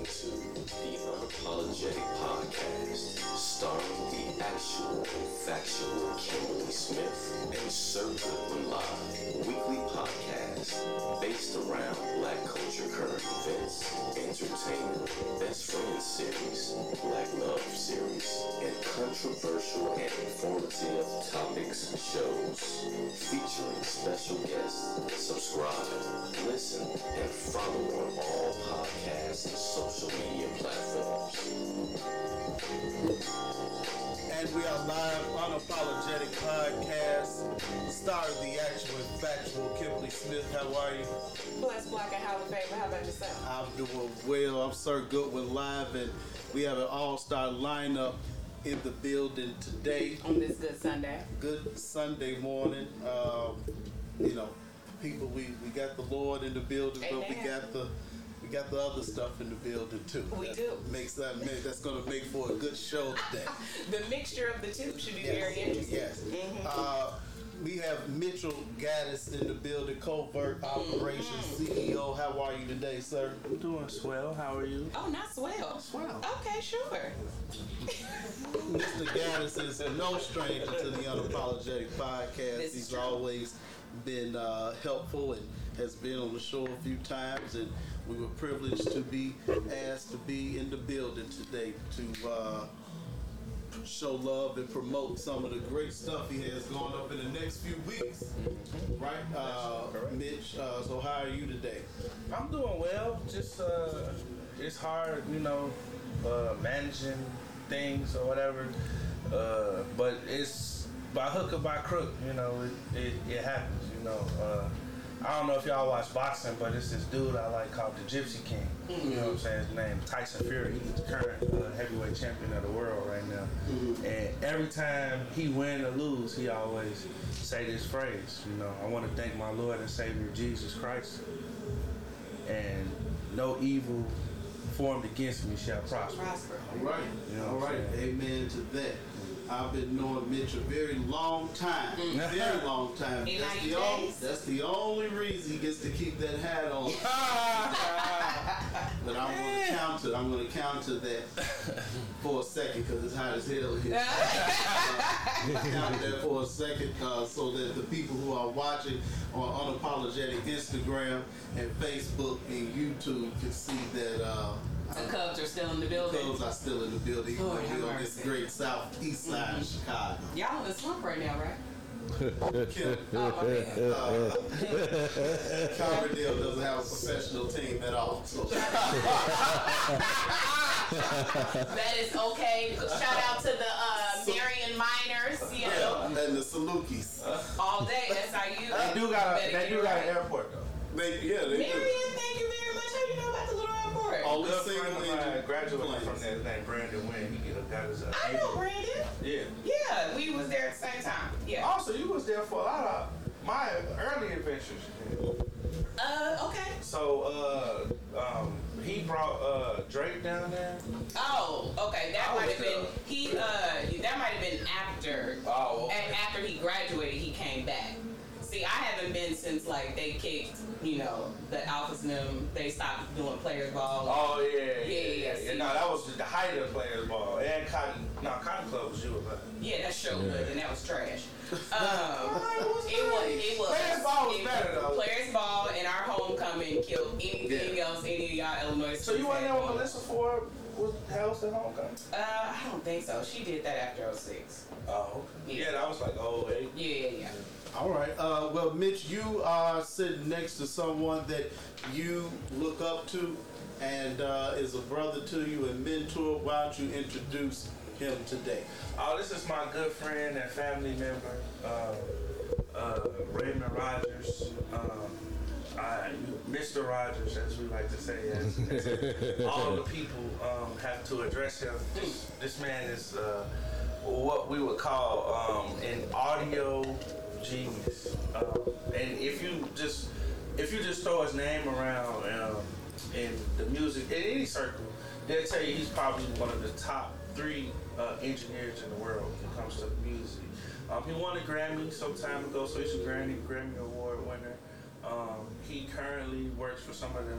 listening to the Unapologetic Podcast, starring the actual and factual Kimberly Smith and Sir Goodwin Live, weekly podcast based around black culture current events, controversial and informative topics and shows featuring special guests. Subscribe, listen, and follow on all podcast and social media platforms. And we are live unapologetic podcast, starring the actual and factual Kimberly Smith. How are you? Blessed Black and Highly Favored. How about yourself? I'm doing well. I'm Sir Goodwin live, and we have an all-star lineup in the building today. On this good Sunday. Good Sunday morning. Um, you know, people, we we got the Lord in the building, but we got the we got the other stuff in the building too. We That do. Makes that that's going to make for a good show today. The mixture of the two should be Yes, very interesting. Yes. Mhm. Uh, we have Mitchell Gaddis in the building, covert operations CEO. How are you today, sir? I'm doing swell. How are you? Oh, not swell. Swell. Okay, sure. Mr. Gaddis is no stranger to the Unapologetic Podcast. This He's true. always been uh, helpful and has been on the show a few times, and we were privileged to be asked to be in the building today to uh, show love and promote some of the great stuff he has going up in the next few weeks. Right, uh, Mitch? Uh, so how are you today? I'm doing well. Just uh, it's hard, you know, uh, managing things or whatever. Uh, but it's by hook or by crook, you know, it, it, it happens. You know, uh, I don't know if y'all watch boxing, but it's this dude I like called the Gypsy King. You know what I'm saying? His name Tyson Fury. He's the current uh, heavyweight champion of the world right now. And every time he win or lose, he always say this phrase. You know, I want to thank my Lord and Savior Jesus Christ, and no evil formed against me shall prosper. Prosper. All right. You know All what I'm right. saying? Amen to that. I've been knowing Mitch a very long time. Very long time. That's the, only, that's the only reason he gets to keep that hat on. but I'm going to counter. I'm going to counter that for a second because it's hot as hell here. uh, counter that for a second uh, so that the people who are watching on unapologetic Instagram and Facebook and YouTube can see that. Uh, The Cubs are still in the building. The Cubs are still in the building. Lord We're on this mercy. great southeast side of Chicago. Y'all in the slump right now, right? Kim, Oh, my bad. uh, Carbondale doesn't have a professional team at all. So That is okay. Shout out to the uh, Marion Miners, you know, and the Salukis. all day SIU. They do got a, they do got right. an airport though. They, yeah, they Marion, do. Airport? All the Good single friend of mine graduated from there named Brandon Wynn. He got his uh, I know Brandon. Yeah. Yeah, we was there at the same time. Yeah. Also, you was there for a lot of my early adventures. Uh, okay. So, uh, um, he brought uh, Drake down there. Oh, okay. That I might have been he. Uh, that might have been after. Oh, okay. After he graduated, he came back. See, I haven't been since like they kicked, you know, the Alphas and them. They stopped doing players ball. Oh yeah, yeah, Yeah, yeah, yeah. see. No, that was the height of players ball. And Cotton, no, Cotton Club was you about. Yeah, that's show good, and that was trash. Um, it was it was. It was. Players ball was better though. Players ball and our homecoming killed anything else any of y'all Illinois. So you students went had there with. Melyssa Ford was House at homecoming? Uh, I don't think so. She did that after 06. Oh, okay. Yeah. Yeah, that was like oh eight. Yeah, yeah, yeah. All right. Uh, well, Mitch, you are sitting next to someone that you look up to and uh, is a brother to you and mentor. Why don't you introduce him today? Oh, this is my good friend and family member, uh, uh, Raymond Rogers. Um, I, Mr. Rogers, as we like to say, as, as all the people um, have to address him. This, this man is uh, what we would call um, an audio genius. Um, and if you just if you just throw his name around um, in the music in any circle, they'll tell you he's probably one of the top three uh, engineers in the world when it comes to music. Um, he won a Grammy some time ago, so he's a Grammy Grammy Award winner. Um, he currently works for some of the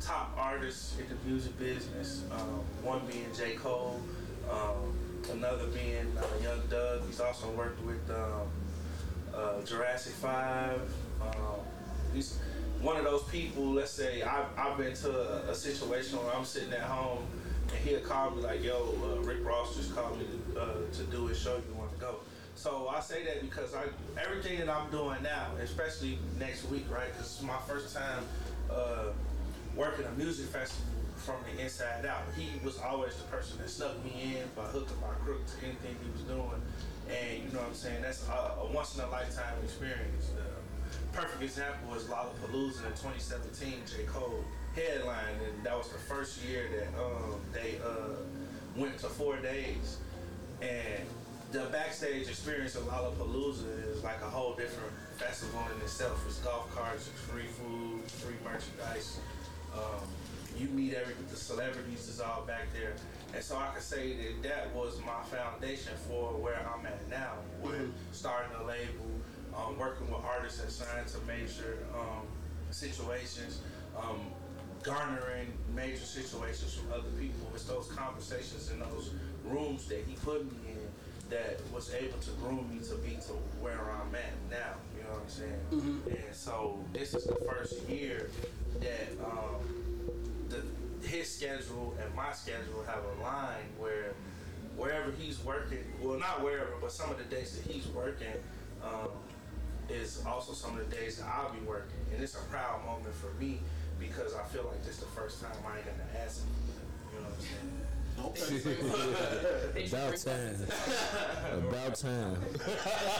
top artists in the music business. Um, one being J. Cole, um, another being uh, Young Thug. He's also worked with uh, Jurassic Five. Um, one of those people. Let's say I've, I've been to a, a situation where I'm sitting at home and he'll call me like, "Yo, uh, Rick Ross just called me to, uh, to do his show. You want to go?" So I say that because I everything that I'm doing now, especially next week, right? Because it's my first time uh, working a music festival from the inside out. He was always the person that snuck me in by hook or by crook to anything he was doing, and you know what I'm saying. That's a, a once in a lifetime experience. Uh, perfect example was Lollapalooza in 2017. J Cole headlined, and that was the first year that um, they uh, went to four days, and the backstage experience of Lollapalooza is like a whole different festival in itself. It's golf carts, it's free food, free merchandise. Um, you meet every the celebrities is all back there, and so I could say that that was my foundation for where I'm at now, with starting a label, um, working with artists that signed to major um, situations. Um, garnering major situations from other people. It's those conversations in those rooms that he put me in that was able to groom me to be to where I'm at now. You know what I'm saying? And so this is the first year that um, the his schedule and my schedule have aligned where wherever he's working, well not wherever, but some of the days that he's working um, is also some of the days that I'll be working, and it's a proud moment for me because I feel like this is the first time I ain't gonna ask him. You know what I'm saying? About time. About time.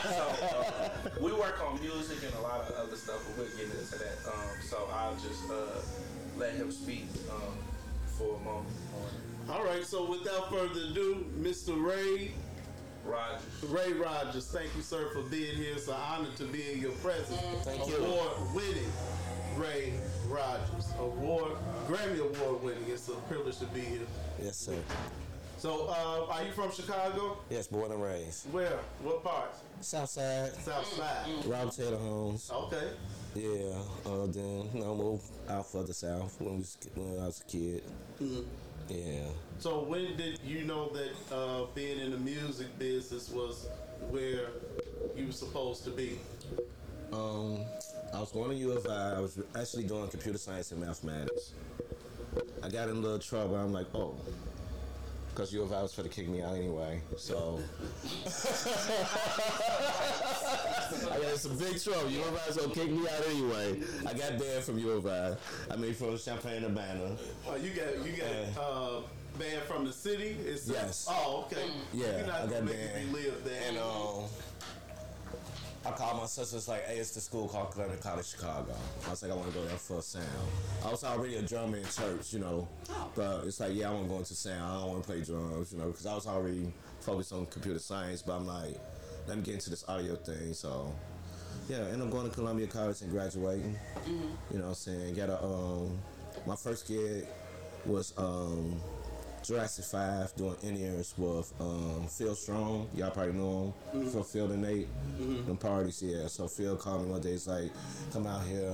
so uh, we work on music and a lot of other stuff, but we'll get into that. Um, so I'll just uh, let him speak um, for a moment All right. So without further ado, Mr. Ray Rogers. Ray Rogers, thank you, sir, for being here. It's an honor to be in your presence. Thank you. Award winning Ray Rogers, award Grammy award winning. It's a privilege to be here. Yes, sir. So, uh, are you from Chicago? Yes, born and raised. Where? What part? South Side. South Side. Rob Taylor Homes. Okay. Yeah. Uh, then you know, moved out further south when we was, when I was a kid. Yeah. So, when did you know that uh, being in the music business was where you were supposed to be? Um, I was going to U of I. I was actually doing computer science and mathematics. I got in a little trouble. I'm like, oh, because U of I was trying to kick me out anyway. So I got some big trouble. U of I was gonna kick me out anyway. I got banned from U of I. I mean, from Champaign Urbana. Oh, you got you got uh, banned from the city. It's Yes. Oh, okay. Yeah, You're not I got banned. live there. And um, I called my sisters like, "Hey, it's the school called Columbia College Chicago." I was like, "I want to go there for sound." I was already a drummer in church, you know, but it's like, "Yeah, I want to go into sound. I don't want to play drums, you know, because I was already focused on computer science." But I'm like, "Let me get into this audio thing." So, yeah, and I'm going to Columbia College and graduating. You know, what I'm saying, got a um, my first gig was um. Jurassic 5 doing in ears with um, Phil Strong. Y'all probably know him from Phil and Nate. Them parties, yeah. So Phil called me one day. He's like, come out here,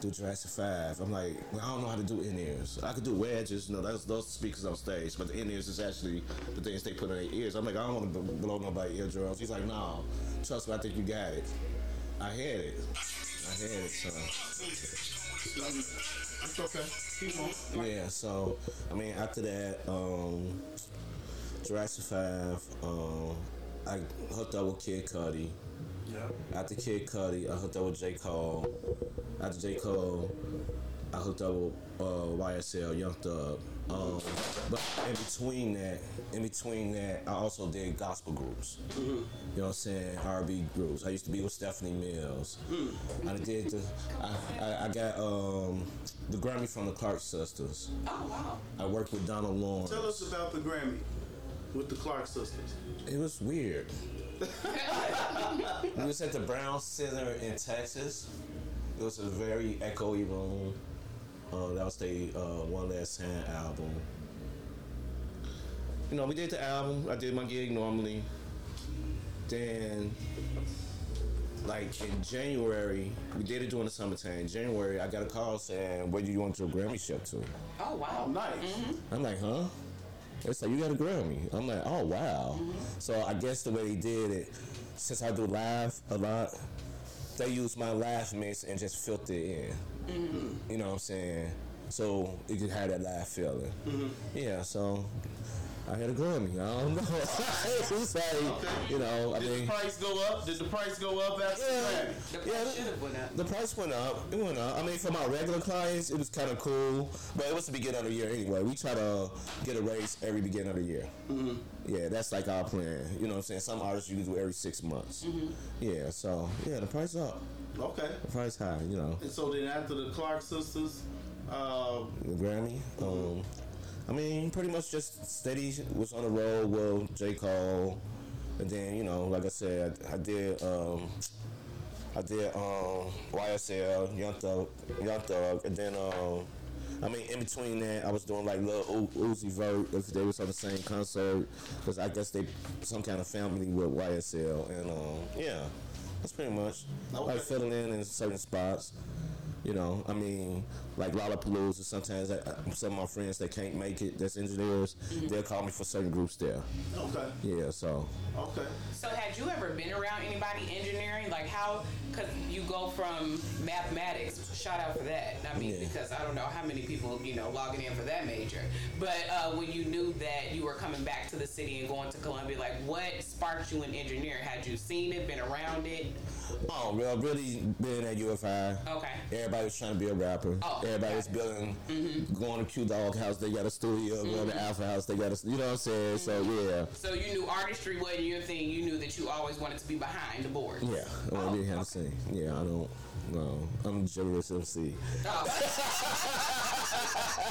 do Jurassic 5. I'm like, well, I don't know how to do in ears. I could do wedges, you know, that's those speakers on stage. But the in ears is actually the things they put in their ears. I'm like, I don't want to blow nobody eardrums. He's like, no, trust me, I think you got it. I had it. I had it, so. It's okay. Keep on. Yeah, so I mean after that, um Jurassic Five, um I hooked up with Kid Cudi. Yeah. After Kid Cudi, I hooked up with J. Cole. After J. Cole, I hooked up with uh, YSL, Young Thug. Um, but in between that, in between that, I also did gospel groups. You know what I'm saying? R&B groups. I used to be with Stephanie Mills. I did the, I, I, I got um, the Grammy from the Clark Sisters. Oh wow. I worked with Donald Lawrence. Tell us about the Grammy with the Clark sisters. It was weird. we was at the Brown Center in Texas. It was a very echoey room. Uh, that was the uh, One Last Hand album. You know, we did the album. I did my gig normally. Then like in January, we did it during the summertime. In January, I got a call saying, "Where do you want your Grammy show to?" Oh wow. Oh, nice. I'm like, huh? It's like you got a Grammy. I'm like, oh wow. So I guess the way they did it, since I do live a lot, they use my live mix and just filter it in. Mm-hmm. You know what I'm saying? So you could have that live feeling. Mm-hmm. Yeah. So I had a Grammy. I don't know. it's like, you know, I Did mean. the price go up? Did the price go up after Yeah. the Grammy? Yeah, price the- should have went up. The price went up. It went up. I mean, for my regular clients, it was kind of cool, but it was the beginning of the year anyway. We try to get a raise every beginning of the year. Mm-hmm. Yeah, that's like our plan. You know what I'm saying? Some artists you can do every six months. Mm-hmm. Yeah, so yeah, the price up. Okay. Price high. You know, And so then after the Clark sisters, uh, the Grammy. Um, I mean, pretty much just steady was on the road with J Cole, and then you know, like I said, I, I did. Um, I did um, YSL, Young Thug, Young Thug, and then um, I mean in between that I was doing like Lil Uzi Vert if they was on the same concert because I guess they some kind of family with YSL and um, yeah, that's pretty much Okay. like filling in in certain spots. You know, I mean, like Lollapalooza. Sometimes I, I- some of my friends that can't make it, that's engineers, they'll call me for certain groups there. okay, Yeah, so okay. So had you ever been around anybody engineering? Like how, cause you go from mathematics, shout out for that. I mean, Yeah. because I don't know how many people, you know, logging in for that major. But uh, when you knew that you were coming back to the city and going to Columbia, like what sparked you in engineering? Had you seen it, been around it? Oh, well, really being at U of I. Okay. Everybody was trying to be a rapper. Oh, Everybody was got it. building, mm-hmm. going to Q Dog House. They got a studio. Going to mm-hmm. Alpha House. They got a. You know what I'm saying? So mm-hmm. yeah, So you knew artistry wasn't your thing. You knew that you always wanted to be behind the board. yeah. I to be here to sing. Yeah, I don't. No, I'm Julius MC. Oh,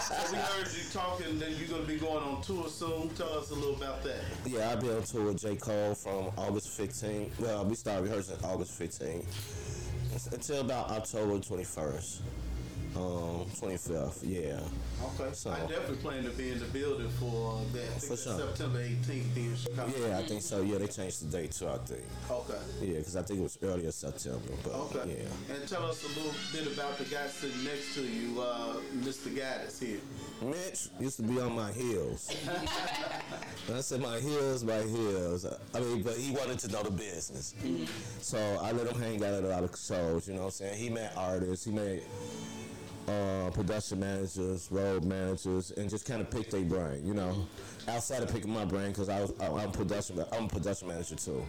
So we heard you talking that you're gonna be going on tour soon. Tell us a little about that. Yeah, I'll be on tour with J Cole from August 15th. Well, we started rehearsing August 15th until about October 21st. Um, 25th. Yeah. Okay. So- I definitely plan to be in the building for that. For sure. September 18th in Chicago. Yeah, I think so. Yeah, they changed the date too. I think. Okay. Yeah, because I think it was earlier September. But Okay. yeah. And tell us a little bit about the guy sitting next to you, uh, Mr. Gaddis here. Mitch used to be on my heels. when I said my heels, my heels. I mean, but he wanted to know the business. So I let him hang out at a lot of shows, you know what I'm saying? He met artists, he met uh, production managers, road managers, and just kind of pick their brain, you know? Outside of picking my brain, because I was, I, I'm production, I'm a production manager too.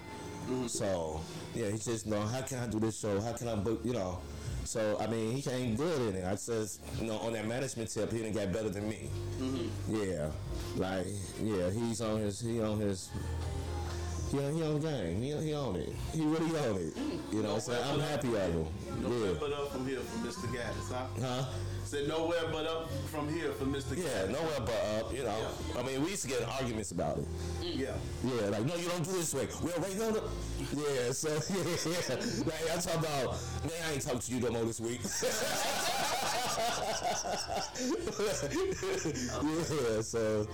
So, yeah, he just, know, how can I do this show? How can I book, you know? So, I mean, he came good in it. I says, you know, on that management tip, he didn't get better than me. Yeah, like, yeah, he's on his, he on his, he on, he on game. He, he on it. He really on it. You know what I'm saying? I'm happy of him. Nowhere Yeah. but up from here for Mr. Gaddis, huh? Huh? Said nowhere but up from here for Mr. Yeah, Gaddis. nowhere but up, you know. I mean, we used to get arguments about it. Mm. Yeah. Yeah, like, no, you don't do this way. Well, wait, no, no. Yeah, so, yeah, yeah. Like, I talk about, man, I ain't talking to you no more this week. yeah, so,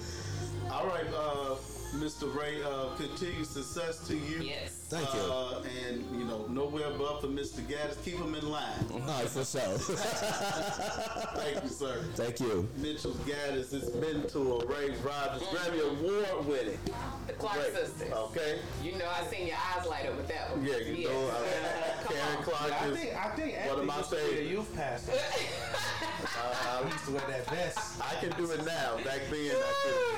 All right, uh, Mr. Ray, uh, continued success to you. yes. thank you. Uh, and, you know, nowhere but for Mr. Gaddis. Keep him in line. All right, for sure. Thank you, sir. thank you. Mitchell Gaddis, it's been to a Ray Rogers Grammy Award winning. The Clark Great. sisters. Okay. You know, I seen your eyes light up with that one. Yeah, you know, uh, Karen Clark I is think I think one of Anthony my used to a favorites. youth pastor. Uh, He used to wear that vest. I can do it now. Back then, I couldn't.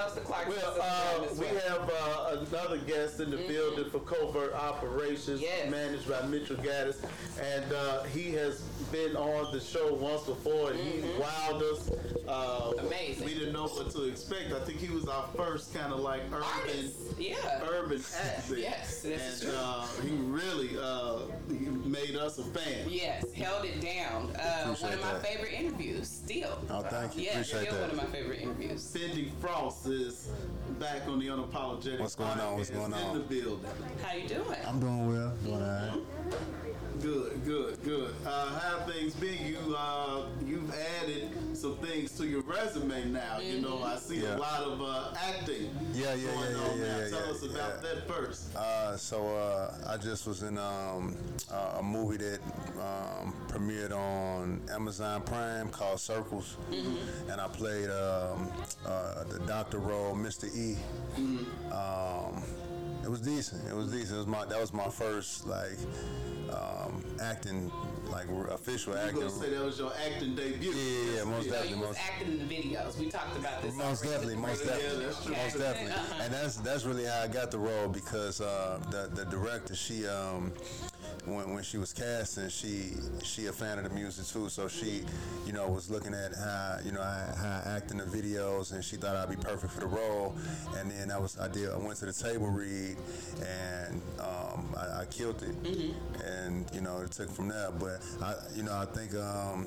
Loves the Clark sisters. Well, uh, down we have uh, another guest in the building for covert operations, Yes. managed by Mitchell Gaddis, and uh, he has been on the show once before, and he wowed us. Uh, Amazing. We didn't know what to expect. I think he was our first kind of like urban, Artists. Yeah. urban act. Yes, this is and true. uh, he really uh, he made us a fan. Yes, held it down. Uh, one of my that. favorite interviews, still. Oh, thank you. Yeah, Appreciate still that. one of my favorite interviews. Fendi Frost is back on the unapologetic. What's going on? What's going on? In the building. How you doing? I'm doing well. Doing all right. Mm-hmm. Good, good, good. Uh, how things been? You uh, you've added some things to your resume now. You know, I see Yeah. a lot of uh, acting Yeah, yeah, going yeah, on yeah, now. yeah, Tell yeah, us about yeah. that first. Uh, so uh, I just was in um, uh, a movie that um, premiered on Amazon Prime called Circles, and I played um, uh, the doctor role, Mr. E. Um, it was decent. It was decent. It was my that was my first like um, acting, like r- official You acting. gonna say that was your acting debut? Yeah, yeah, yeah, most So definitely. you was most- acting in the videos. We talked about this. Most already. definitely, most Yeah, definitely, that's true. most definitely, Uh-huh. and that's that's really how I got the role because uh, the the director she um when when she was casting she she a fan of the music too so she you know was looking at how you know how, how I act in the videos and she thought I'd be perfect for the role and then I was I did I went to the table read and um, I, I killed it and you know it took from there but I you know I think um,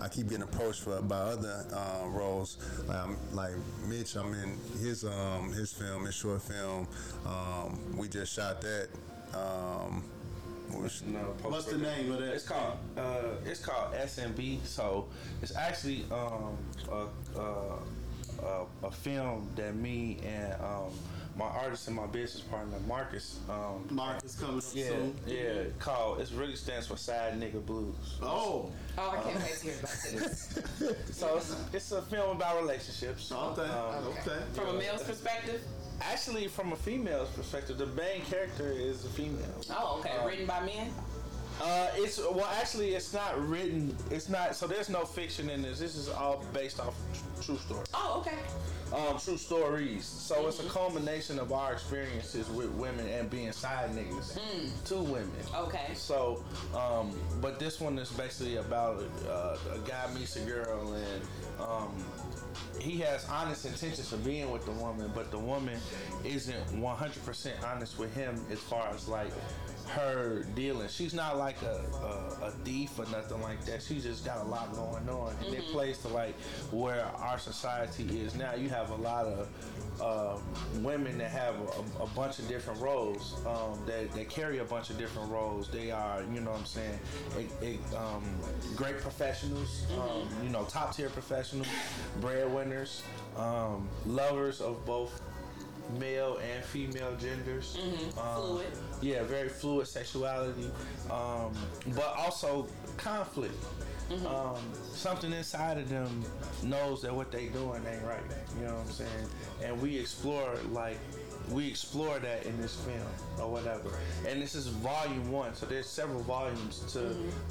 I keep getting approached for by other uh, roles. Like, I'm, like Mitch, I'm in his um, his film, his short film. Um, we just shot that. Which- No, What's the name of that? It's called uh, it's called SNB. So it's actually um, a, a, a, a film that me and um, my artist and my business partner Marcus. Um, Marcus coming up yeah, soon. yeah. Called. It really stands for Side Nigga Blues. Oh, Oh, I can't wait to hear about this. So it's, it's a film about relationships. okay, Um, okay. From a male's perspective. Actually, from a female's perspective, the main character is a female. Oh, okay. Written by men. Uh, it's well, actually, it's not written. It's not. So there's no fiction in this. This is all based off true story. Oh, okay. Um, true stories. So it's a culmination of our experiences with women and being side niggas to women. Okay. So, um, but this one is basically about uh, a guy meets a girl and um, he has honest intentions of being with the woman, but the woman isn't 100% honest with him as far as like her dealing. She's not like a, a, a thief or nothing like that. She just got a lot going on. And it plays to like where our society is now. You have a lot of um, women that have a, a bunch of different roles. Um, that, that carry a bunch of different roles. They are, you know what I'm saying, um, great professionals, um, you know, top tier professionals, breadwinners, um, lovers of both male and female genders. Um, Fluid. Yeah, very fluid sexuality, um, but also conflict. Um, something inside of them knows that what they doing ain't right. You know what I'm saying? And we explore like we explore that in this film or whatever. And this is volume one, so there's several volumes to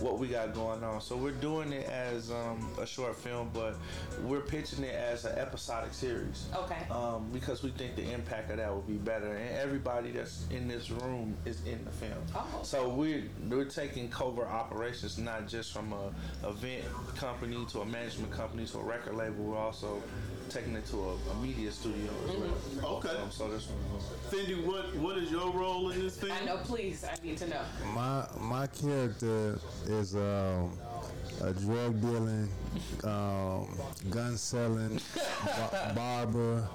what we got going on. So we're doing it as um, a short film, but we're pitching it as an episodic series Okay. um, because we think the impact of that will be better. And everybody that's in this room is in the film. Oh. So we're we're taking covert operations not just from a event company to a management company to a record label. We're also taking it to a, a media studio as well. Okay. Um, so this one. Fendi, what what is your role in this film? I know. Please, I need to know. My my character is um, a drug dealing, um, gun selling, ba- barber.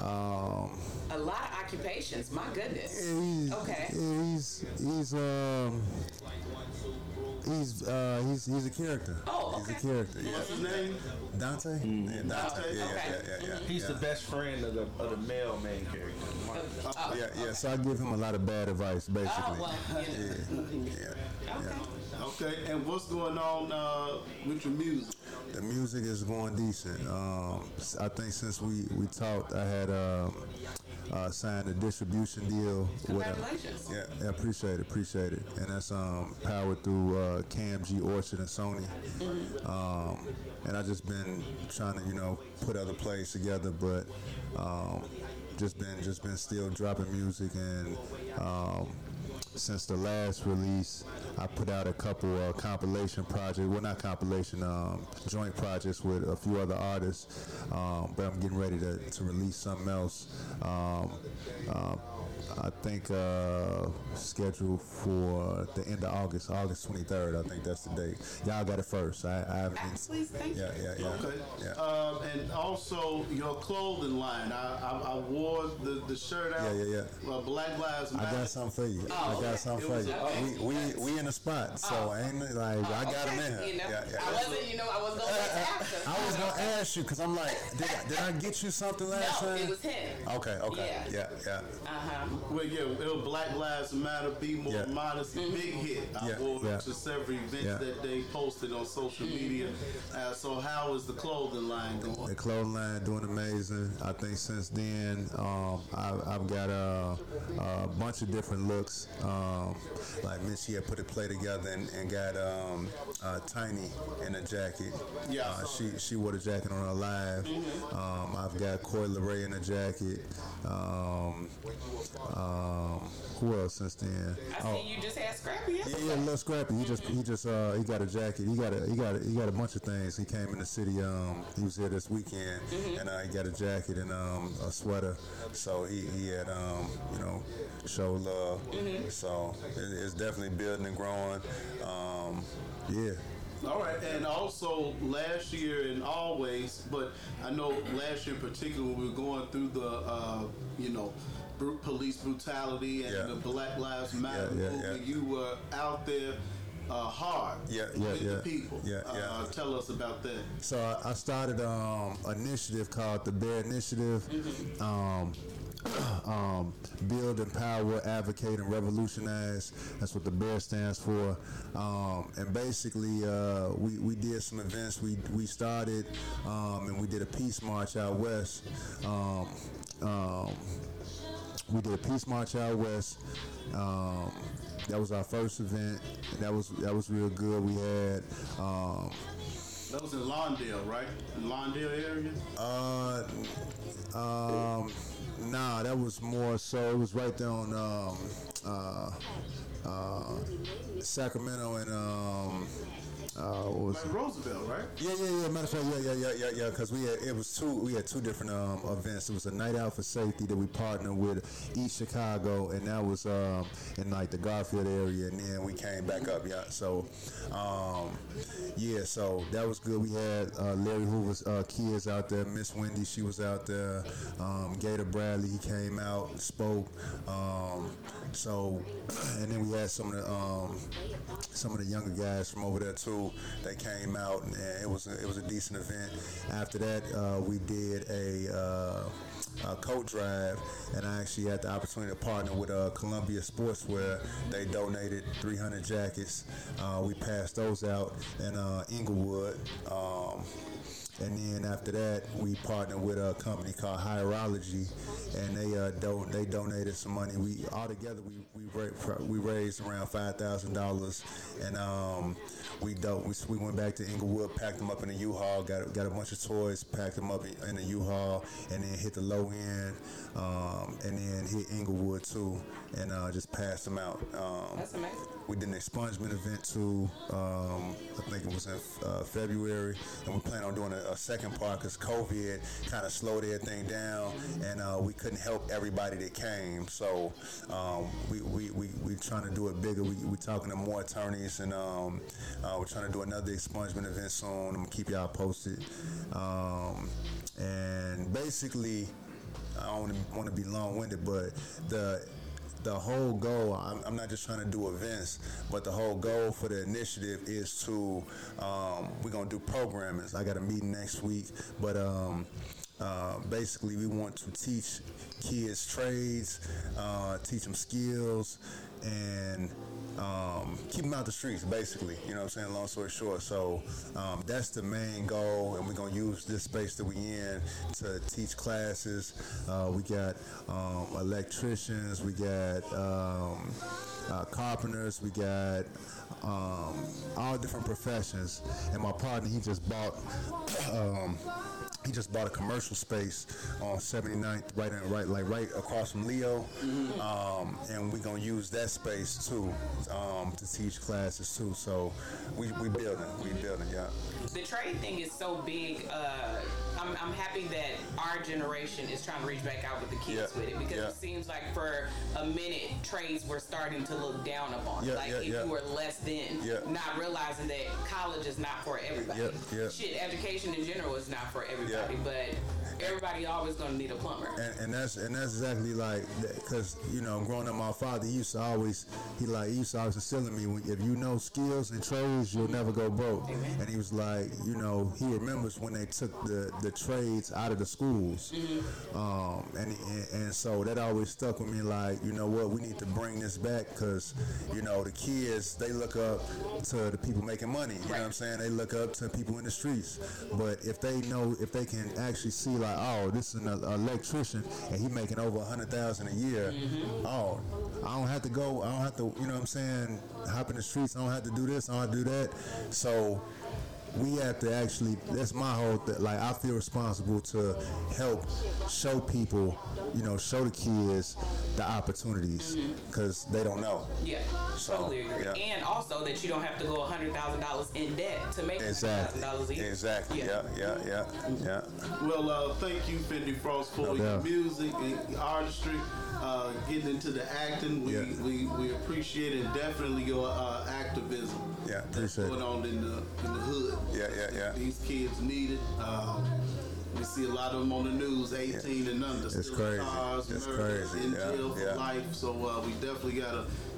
Um, A lot of occupations. My goodness. he's, Okay. He's he's um he's uh he's he's a character. Oh, He's okay. a character. Yeah. What's his name? Dante. Yeah, Dante. Okay. Yeah, Okay. yeah, yeah, yeah, He's yeah. the best friend of the, of the male main character. Mark. Oh, Yeah, yeah. So I give him a lot of bad advice, basically. Oh, well, you. Yeah, yeah, Okay. yeah. Okay, and what's going on uh, with your music? The music is going decent. Um, s- I think since we we talked, I had um, uh, signed a distribution deal. With Congratulations. yeah, yeah, appreciate it, appreciate it. And that's um, powered through uh, KMG Orchard and Sony. Um, and I just been trying to, you know, put other plays together, but um, just been just been still dropping music and. Um, since the last release, I put out a couple uh, compilation projects. Well, not compilation, um, joint projects with a few other artists. Um, but I'm getting ready to, to release something else. Um, uh, I think uh, scheduled for the end of August, August 23rd. I think that's the date. Y'all got it first. I, I haven't. Please, thank you. Yeah, yeah, yeah. Okay. Yeah. Um, and also your clothing line. I, I, I wore the, the shirt out. Yeah, yeah, yeah. Uh, Black Lives Matter. I Matter. got something for you. Oh, I got something for you. a- We, we we in the spot, so Oh. ain't it like I got him in You know, Yeah, yeah. I wasn't. You know, I was going to wait to ask. I was ask you because I'm like, did I, did I get you something last no, time? it was him. Okay, okay, yeah, yeah. Uh huh. Well, yeah, it was Black Lives Matter, Be More Yeah. Modest, Mm-hmm. big hit. I Yeah, wore yeah. it to several events Yeah. that they posted on social Mm-hmm. media. Uh, so how is the clothing line going? The clothing line doing amazing. I think since then, um, I, I've got a, a bunch of different looks. Um, like Miss had put a play together and, and got um, uh, Tiny in a jacket. Yeah, uh, she she wore the jacket on her live. Um, I've got Coi Leray in a jacket. Um, um, who else since then? I see you just had Scrappy Yeah, yesterday. yeah, Lil Scrappy. He just he just uh he got a jacket. He got a he got a, he got a bunch of things. He came in the city. Um, he was here this weekend, and uh, he got a jacket and um a sweater. So he he had um you know show love. So it, it's definitely building and growing. Um, yeah. All right, and also last year and always, but I know last year in particular when we were going through the, uh, you know, police brutality and Yeah. the Black Lives Matter Yeah, yeah, movement, yeah. you were out there uh, hard Yeah, yeah, with yeah. the people. Yeah, Uh, tell us about that. So I, I started um, an initiative called the Bear Initiative. Um, um, build, empower, advocate, and revolutionize. That's what the Bear stands for. Um, and basically, uh, we, we did some events. We we started um, and we did a peace march out west. We did a peace march out west. Um, that was our first event. That was that was real good. We had um, That was in Lawndale, right? In Lawndale area? uh, um, nah, that was more so. It was right there on um, uh, uh, Sacramento and um, uh, what was it? Roosevelt, right? Yeah, yeah, yeah. Matter of fact, yeah, yeah, yeah, yeah, yeah. Because we had it was two. We had two different um, events. It was a night out for safety that we partnered with East Chicago, and that was um, in like the Garfield area, and then we came back up. Yeah. So, um, yeah. So that was good. We had uh, Larry Hoover's uh, kids out there. Miss Wendy, she was out there. Um, Gator Bradley, he came out, and spoke. Um, so, and then we had some of the um, some of the younger guys from over there too. They came out, and it was a, it was a decent event. After that, uh, we did a, uh, a coat drive, and I actually had the opportunity to partner with uh, Columbia Sportswear. They donated 300 jackets. Uh, we passed those out in uh, Englewood. Um, and then after that, we partnered with a company called Hierology, and they uh, do- they donated some money. We all together we we, ra- we raised around five thousand dollars, and um, we, do- we we went back to Englewood, packed them up in a U-Haul, got got a bunch of toys, packed them up in, a U-Haul, and then hit the low end, um, and then hit Englewood too, and uh, just passed them out. Um, That's amazing. We did an expungement event too. Um, I think it was in uh, February, and we plan on doing a, a second part because COVID kind of slowed everything down, and uh, we couldn't help everybody that came. So um, we we we we trying to do it bigger. We we talking to more attorneys, and um, uh, we're trying to do another expungement event soon. I'm gonna keep y'all posted. Um, and basically, I don't want to be long-winded, but the the whole goal I'm, I'm not just trying to do events but the whole goal for the initiative is to um, we're to do programming. I got a meeting next week but um, uh, basically we want to teach kids trades uh, teach them skills and um, keep them out the streets basically. You know what i'm saying? Long story short. So um, that's the main goal and we're going to use this space that we in to teach classes. Uh, we got um, electricians we got um, uh, carpenters we got um, all different professions and my partner he just bought um, he just bought a commercial space on 79th, right in, right like right across from Leo, um, and we're gonna use that space too um, to teach classes too. So we we building, we building, yeah. The trade thing is so big. Uh, I'm, I'm happy that our generation is trying to reach back out with the kids Yeah, with it because yeah. it seems like for a minute trades were starting to look down upon. Yeah, like yeah, if you were less than, Yeah. not realizing that college is not for everybody. Yeah. Shit, education in general is not for everybody, but everybody always gonna need a plumber. And, and that's and that's exactly like because you know growing up, my father he used to always he like he used to always instill in me if you know skills and trades, you'll never go broke. And he was like, you know, he remembers when they took the the trades out of the schools, um, and, and and so that always stuck with me. Like, you know what, we need to bring this back because you know the kids they look up to the people making money. You know what I'm saying? They look up to people in the streets. But if they know, if they can actually see like, oh, this is an electrician and he making over a hundred thousand a year. Mm-hmm. Oh, I don't have to go. I don't have to. You know what I'm saying? Hop in the streets. I don't have to do this. I don't have to do that. So we have to actually that's my whole th- like i feel responsible to help show people you know show the kids the opportunities because they don't know Yeah, So, totally agree. yeah. And also that you don't have to go hundred thousand dollars in debt to make hundred exactly thousand dollars a year. exactly yeah yeah yeah yeah Well, uh, thank you, Fendi Frost, for No your music and artistry. Uh, getting into the acting, we, Yeah. we, we appreciate it. Definitely your uh, activism. Yeah, that's appreciate going it. on in the in the hood. Yeah, yeah, yeah. These kids need it. Um, we see a lot of them on the news, 18 and under, It's stealing crazy. cars, It's murder, crazy. in Yeah, jail for yeah. life. So uh, we definitely got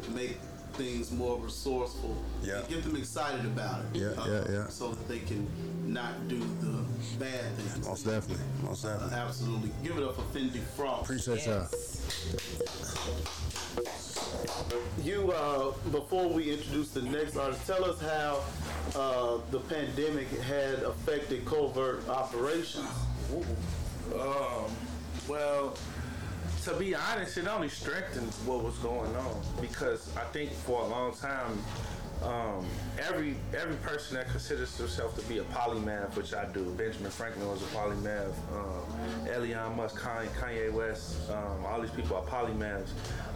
to make things more resourceful. Yeah. and Get them excited about it. Yeah, uh, yeah, yeah. So that they can not do the bad things. most definitely most Uh, definitely absolutely. Give it up for Fendi Frost. appreciate y'all You, uh, before we introduce the next artist, tell us how uh, the pandemic had affected covert operations. Um, well, to be honest, it only strengthened what was going on because I think for a long time, um, every every person that considers themselves to be a polymath, which I do, Benjamin Franklin was a polymath, um, Elon Musk, Kanye, West, um, all these people are polymaths.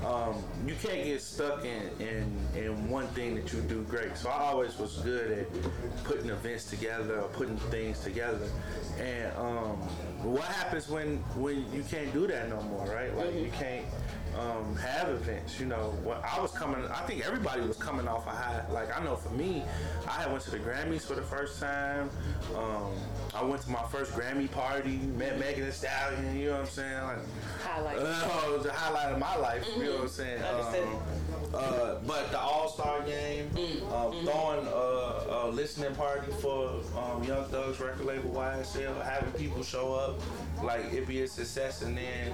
Um, you can't get stuck in, in in one thing that you do great. So I always was good at putting events together or putting things together. And um, what happens when when you can't do that no more, right? Like you can't um, have events. You know, when I was coming, I think everybody was coming off a high. Like I know for me, I had went to the Grammys for the first time. Um, I went to my first Grammy party, met Megan Thee Stallion. You know what I'm saying? Like, Highlight. uh, it was the highlight of my life. You know what I'm saying? Uh, but the All Star game, um, throwing a, a listening party for um, Young Thug's record label YSL, having people show up, like it be a success, and then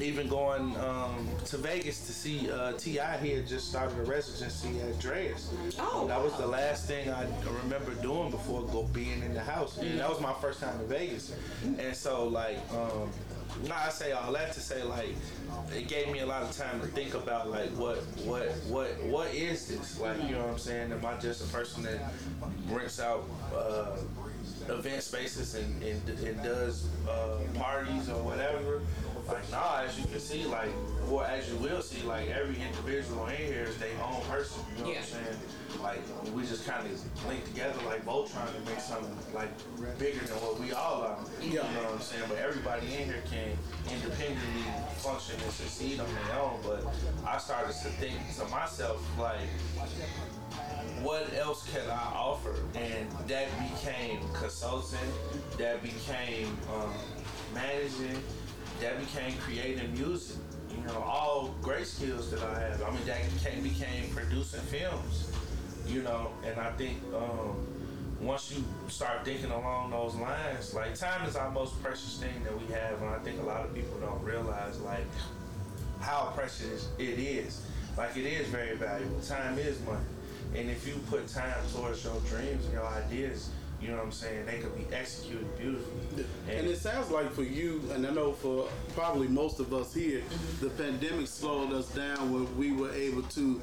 even going um, to Vegas to see uh, Ti. He had just started a residency at Drai's. Oh, that was the last thing I remember doing before go being in the house. And that was my first time in Vegas, and so like. Um, no, I say all that to say like it gave me a lot of time to think about like what what what what is this? Like you know what I'm saying? Am I just a person that rents out uh, event spaces and, and, and does uh, parties or whatever? Like nah as you can see like or as you will see like every individual in here is their own person you know Yeah. what I'm saying like we just kind of link together like Voltron to make something like bigger than what we all are. You know what I'm saying? But everybody in here can independently function and succeed on their own. But I started to think to myself like, what else can I offer? And that became consulting. That became um, managing. That became creating music. You know, all great skills that I have. I mean, that became, became producing films you know and i think um, once you start thinking along those lines like time is our most precious thing that we have and i think a lot of people don't realize like how precious it is. Like it is very valuable. Time is money. And if you put time towards your dreams and your ideas you know what i'm saying they could be executed beautifully. And it sounds like for you, and I know for probably most of us here, the pandemic slowed us down when we were able to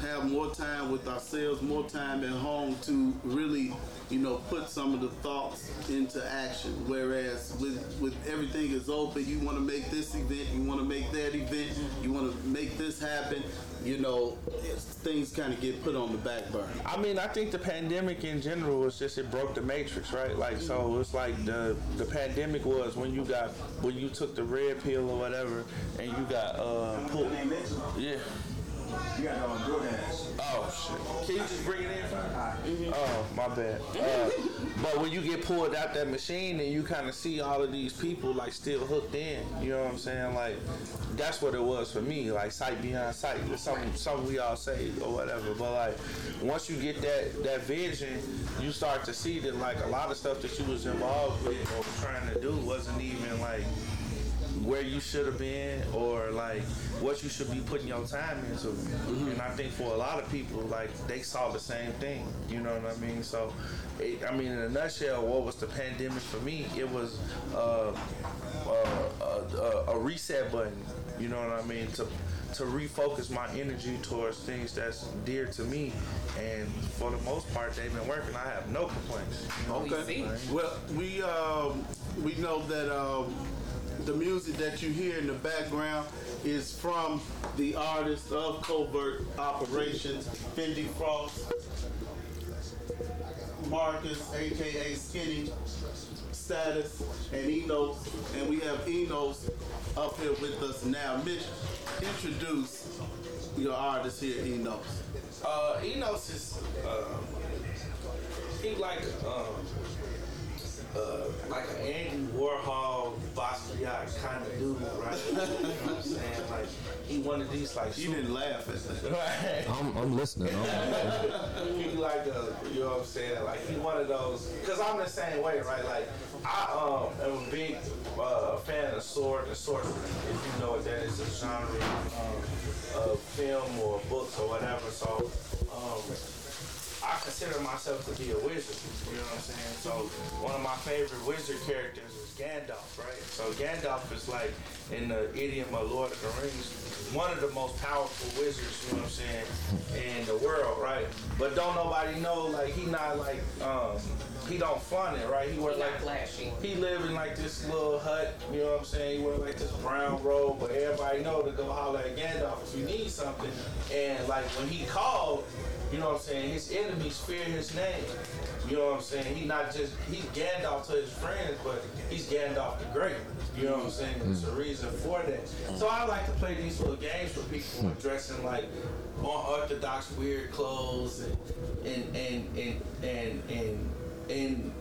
have more time with ourselves, more time at home to really, you know, put some of the thoughts into action. Whereas with with everything is open, you want to make this event, you want to make that event, you want to make this happen. You know, things kind of get put on the back burner. I mean, I think the pandemic in general was just it broke the matrix, right? Like, so it's like the the pandemic was when you got when you took the red pill or whatever, and you got uh pulled. Yeah. You got no DoorDash Oh shit. Can you just bring it in? Oh, my bad. Uh, But when you get pulled out that machine and you kind of see all of these people like still hooked in, you know what I'm saying? Like that's what it was for me. Like sight behind sight. It's something something we all say or whatever. But like once you get that that vision, you start to see that like a lot of stuff that you was involved with or trying to do wasn't even like where you should have been or like what you should be putting your time into. Mm-hmm. And I think for a lot of people, like they saw the same thing. You know what I mean? So, it, I mean, in a nutshell, what was the pandemic for me? It was uh, uh, a, a reset button. You know what I mean? To to refocus my energy towards things that's dear to me. And for the most part, they've been working. I have no complaints. Okay. Well, we um, we know that um, the music that you hear in the background is from the artist of Covert Operations, Fendi Frost, Marcus, aka Skinny, Status, and Enos. And we have Enos up here with us now. Mitch, introduce your artist here, Enos. Uh, Enos is uh, like um, uh, like an Andy Warhol, Basquiat kind of dude, right? you know what I'm saying? Like he one of these like. You didn't laugh at that. Right. I'm, I'm listening. I'm he like a, you know what I'm saying? Like he one of those. Cause I'm the same way, right? Like I um am a big uh, fan of sword and sorcery. If you know what that is, a genre um, of film or books or whatever. So. Um, I consider myself to be a wizard. You know what I'm saying? So one of my favorite wizard characters is Gandalf, right? So Gandalf is like in the idiom of Lord of the Rings, one of the most powerful wizards, you know what I'm saying, in the world, right? But don't nobody know like he not like um he don't flaunt it, right? He wear he like flashy. He live in like this little hut, you know what I'm saying? He wear like this brown robe, but everybody know to go holler at Gandalf if you need something. And like when he called, you know what I'm saying? His enemies fear his name. You know what I'm saying? He not just he's Gandalf to his friends, but he's Gandalf the Great. You know what I'm saying? There's a reason for that. So I like to play these little games with people dressing like unorthodox, weird clothes and and and and and and and,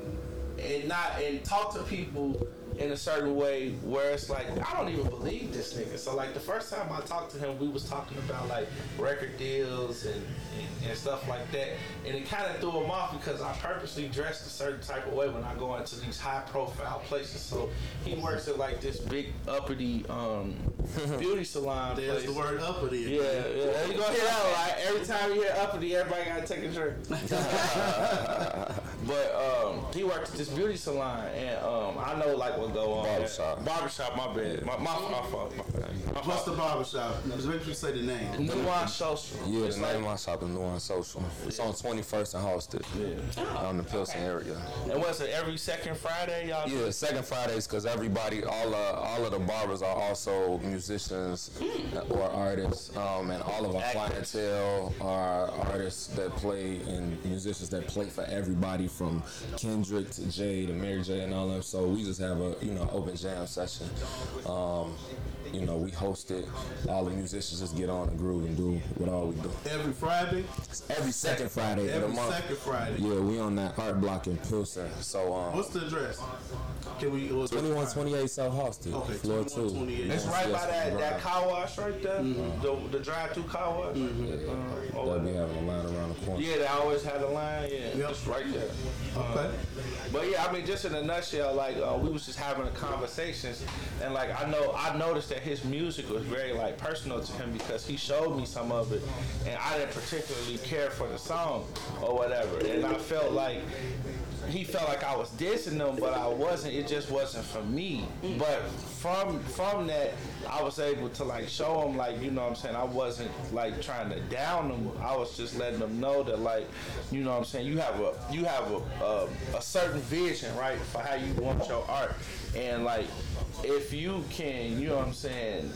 and not and talk to people in a certain way where it's like I don't even believe this nigga. So like the first time I talked to him, we was talking about like record deals and, and, and stuff like that, and it kind of threw him off because I purposely dressed a certain type of way when I go into these high profile places. So he works at like this big uppity um, beauty salon. There's place. the word uppity. Yeah, yeah. You gonna hear that right? Every time you hear uppity, everybody gotta take a drink. but um, he worked at this beauty salon, and um, I know like what go on. Barbershop. Barbershop. My bad. My, my, my fault. My bad. My What's fault. the barbershop? Just make sure you say the name. Nuance Social. Yeah, It's the name of my shop is Nuance Social. It's on 21st and Halsted. Yeah. On the Pilsen area. And what's it? Every second Friday, y'all. Yeah, second Fridays because everybody, all uh, all of the barbers are also musicians or artists, um, and all of our clientele are artists that play and musicians that play for everybody from Kendrick to Jay to Mary J and all of them. So we just have a you know open jam session. Um, you know, we host it. All the musicians just get on and groove and do what all we do. Every Friday. Every second Friday of the Every month. second Friday. Yeah, we on that art block in Pilsen. So um, What's the address? Can we? what's 2128 South Halsted, Okay, floor two. It's right by that, that car wash right there. The, the drive-through car wash. Uh, over They'll be having a line around the corner. Yeah, they always had a line. Yeah, Yep. it's right there. Okay. But yeah, I mean, just in a nutshell, like uh, we was just having a conversations, and like I know, I noticed that his music was very like personal to him because he showed me some of it, and I didn't particularly care for the song or whatever, and I felt like he felt like I was dissing them, but I wasn't. It just wasn't for me. But from from that, I was able to like show him like you know what I'm saying. I wasn't like trying to down them. I was just letting them know that like you know what I'm saying. You have a you have a a, a certain vision right for how you want your art, and like if you can, you know what I'm saying.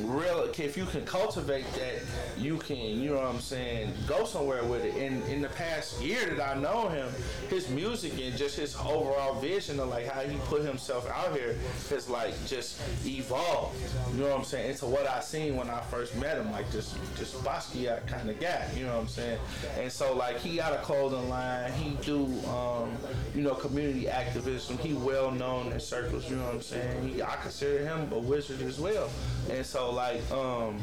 Real, if you can cultivate that, you can, you know what I'm saying, go somewhere with it. And in the past year that I know him, his music and just his overall vision of like how he put himself out here has like just evolved. You know what I'm saying? Into what I seen when I first met him, like just just Basquiat kind of guy. You know what I'm saying? And so like he got a clothing line. He do um, you know community activism. He well known in circles. You know what I'm saying? He, I consider him a wizard as well. And so like um,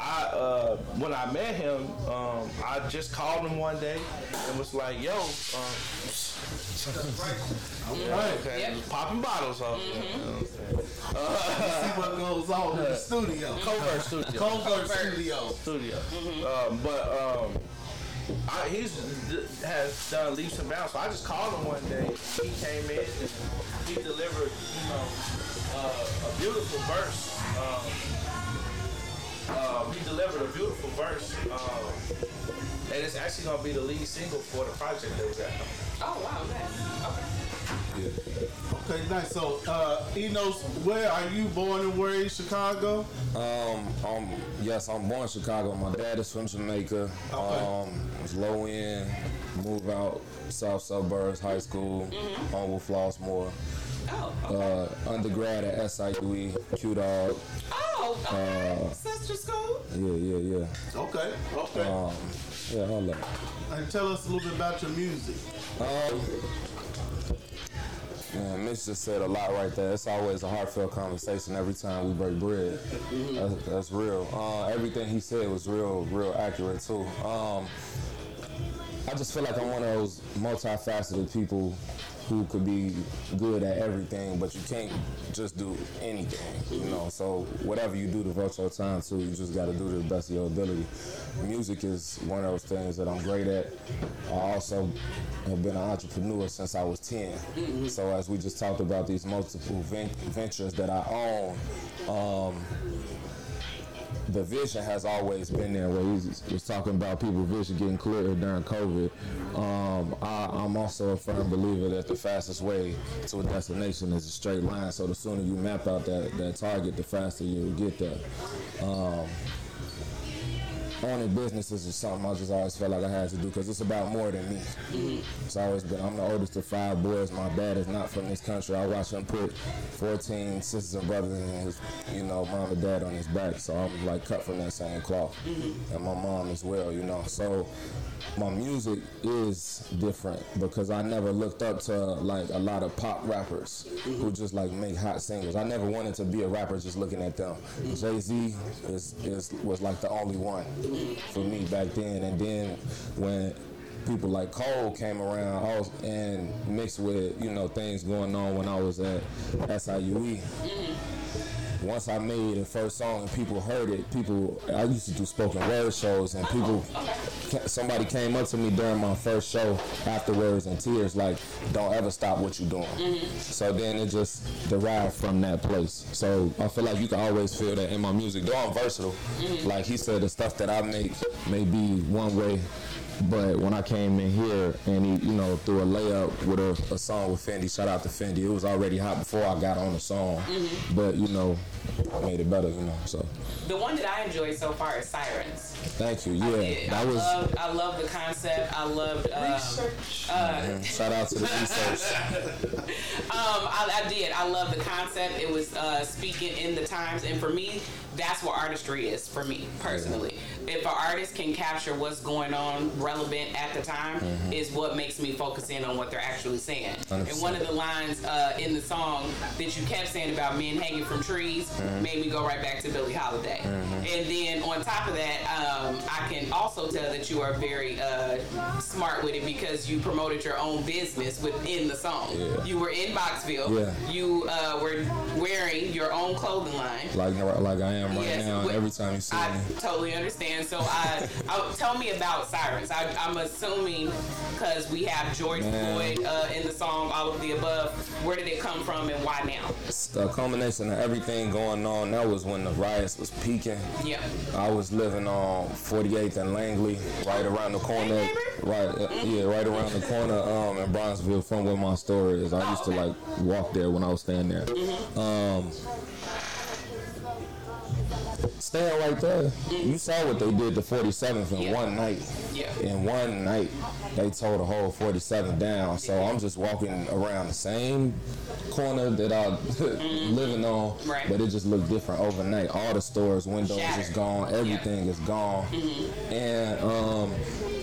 I uh, when I met him, um, I just called him one day and was like, "Yo." Um, Right. Okay, Yep. popping bottles off. You know what I'm saying? See what goes on in the studio. Covert studio. Covert studio. studio. Um, but um, I, he's has done leaps and bounds. So I just called him one day. He came in and he delivered, you know, uh, a beautiful verse. Um, um, he delivered a beautiful verse. Um, and it's actually gonna be the lead single for the project that got. coming. Oh wow, nice. Okay. Okay, nice. So, uh, Enos, where are you born and where in Chicago? Um, um, yes, I'm born in Chicago. My dad is from Jamaica. Um, was low end, move out, south suburbs, high school, on with Flossmoor. Oh, okay. Uh, undergrad at SIUE, Q Dog. oh, okay. Sister school. Yeah, yeah, yeah. Okay, okay. Um, yeah, hold up. and tell us a little bit about your music. Um, man, Mitch just said a lot right there. It's always a heartfelt conversation every time we break bread. That's, that's real. Uh, everything he said was real, real accurate too. Um, I just feel like I'm one of those multifaceted people who could be good at everything, but you can't just do anything, you know. So whatever you do devote your time to, you just got to do to the best of your ability. Music is one of those things that I'm great at. I also have been an entrepreneur since I was 10. So as we just talked about these multiple ven- ventures that I own, um, the vision has always been there. Where he was, talking about people vision getting clearer during COVID. Um, I, I'm also a firm believer that the fastest way to a destination is a straight line. So the sooner you map out that, that target, the faster you'll get there. Um, owning businesses is something I just always felt like I had to do because it's about more than me. Mm-hmm. It's always been. I'm the oldest of five boys. My dad is not from this country. I watched him put 14 sisters and brothers and his, you know, mom and dad on his back. So I'm like cut from that same cloth, mm-hmm. and my mom as well. You know, so my music is different because I never looked up to like a lot of pop rappers who mm-hmm. just like make hot singles. I never wanted to be a rapper just looking at them. Mm-hmm. Jay Z is, is was like the only one mm-hmm. for me back then, and then when people like Cole came around, I was and mixed with you know things going on when I was at SIUE once I made the first song and people heard it, people I used to do spoken word shows and people somebody came up to me during my first show afterwards in tears like don't ever stop what you're doing. Mm-hmm. So then it just derived from that place. So I feel like you can always feel that in my music. Though I'm versatile. Mm-hmm. Like he said the stuff that I make may be one way but when I came in here and he, you know, threw a layup with a, a song with Fendi, shout out to Fendi. It was already hot before I got on the song, but you know, made it better, you know. So The one that I enjoyed so far is Sirens. thank you. Yeah, did. that I was. love, I love the concept. I loved. Um, Mhm. Shout out to the research. Um, I, I did. I love the concept. It was uh, speaking in the times, and for me, that's what artistry is. For me personally, if an artist can capture what's going on, relevant at the time, is what makes me focus in on what they're actually saying. And one of the lines uh, in the song that you kept saying about men hanging from trees made me go right back to Billie Holiday. And then on top of that, um, I can also tell that you are very uh, smart with it because you promoted your own business within the song. Yeah. You were in Boxville. Yeah. You uh, were wearing your own clothing line. Like like I am right Yes, now. Every time you see I me, totally understand. So I, I tell me about Sirens. I, I'm assuming because we have George Man. Floyd uh, in the song, all of the above. Where did it come from and why now? it's a combination of everything going on. That was when the riots was peaking. Yeah. I was living on 48th and Langley, right around the corner. Hey, right, uh, yeah, right around the corner um, in Bronzeville from where my store is. I Oh, used to okay. like walk there when I was staying there. Um, staying right there, you saw what they did to 47th in Yeah. one night. Yeah. In one night, they tore the whole 47th down. So I'm just walking around the same corner that I living on, Mm-hmm. Right. but it just looked different overnight. All the stores, windows is gone, everything is gone, Mm-hmm. and um,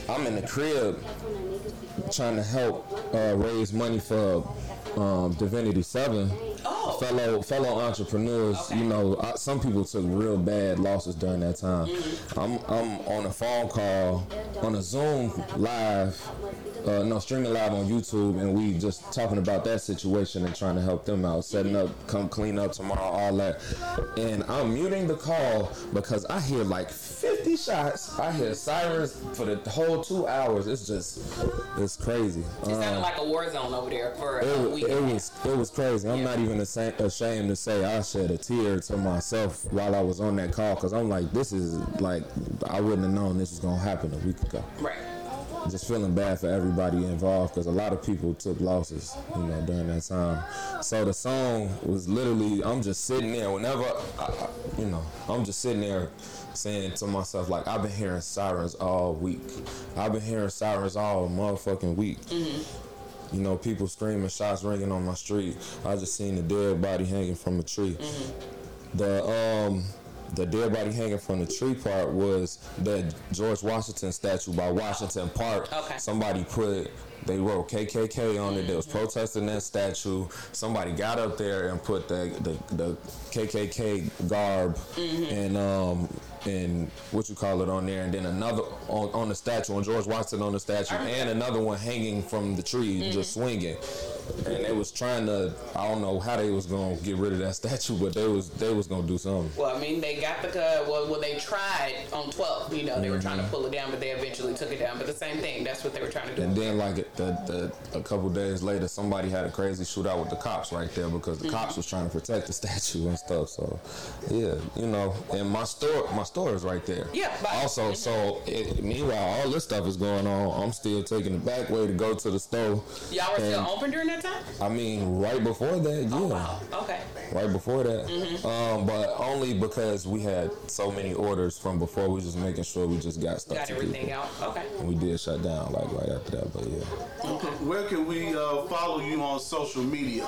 I'm in the crib trying to help uh, raise money for um, Divinity Seven. Oh. Fellow fellow entrepreneurs, Okay. you know, I, some people took real bad losses during that time. Mm-hmm. I'm I'm on a phone call on a Zoom live, uh, no streaming live on YouTube, and we just talking about that situation and trying to help them out, setting up, come clean up tomorrow, all that. And I'm muting the call because I hear like 50 shots. I hear sirens for the whole two hours. It's just, it's crazy. It sounded Um, like a war zone over there for it, a week. It was it was crazy. I'm Yeah. not even ashamed to say I shed a tear to myself while I was on that call because I'm like, this is like I wouldn't have known this was gonna happen a week ago. right. Just feeling bad for everybody involved because a lot of people took losses, you know, during that time. So the song was literally, I'm just sitting there whenever, I, you know, I'm just sitting there saying to myself like, I've been hearing sirens all week. I've been hearing sirens all motherfucking week. Mm-hmm. You know, people screaming, shots ringing on my street. I just seen a dead body hanging from a tree. The um the dead body hanging from the tree part was the George Washington statue by Washington Park. Okay. Somebody put they wrote KKK on it. They was protesting that statue. Somebody got up there and put the the, the KKK garb and um and what you call it on there, and then another on, on the statue on George Washington on the statue, uh-huh. and another one hanging from the tree, just mm-hmm. swinging. And they was trying to, I don't know how they was gonna get rid of that statue, but they was they was gonna do something. Well, I mean, they got the uh, well, well, they tried on 12. You know, they were trying Mm-hmm. to pull it down, but they eventually took it down. But the same thing. That's what they were trying to do. And then like the, the a couple days later, somebody had a crazy shootout with the cops right there because the cops was trying to protect the statue and stuff. So yeah, you know, and my store my store is right there. Yeah, but- Also, so it, meanwhile, all this stuff is going on. I'm still taking the back way to go to the store. Y'all were still open during that time? I mean, right before that, yeah. Oh wow. Okay. right before that. Um, but only because we had so many orders from before. We just making sure we just got stuff Got to everything people. out. Okay. And we did shut down like right after that, but yeah. Okay. Where can we uh, follow you on social media?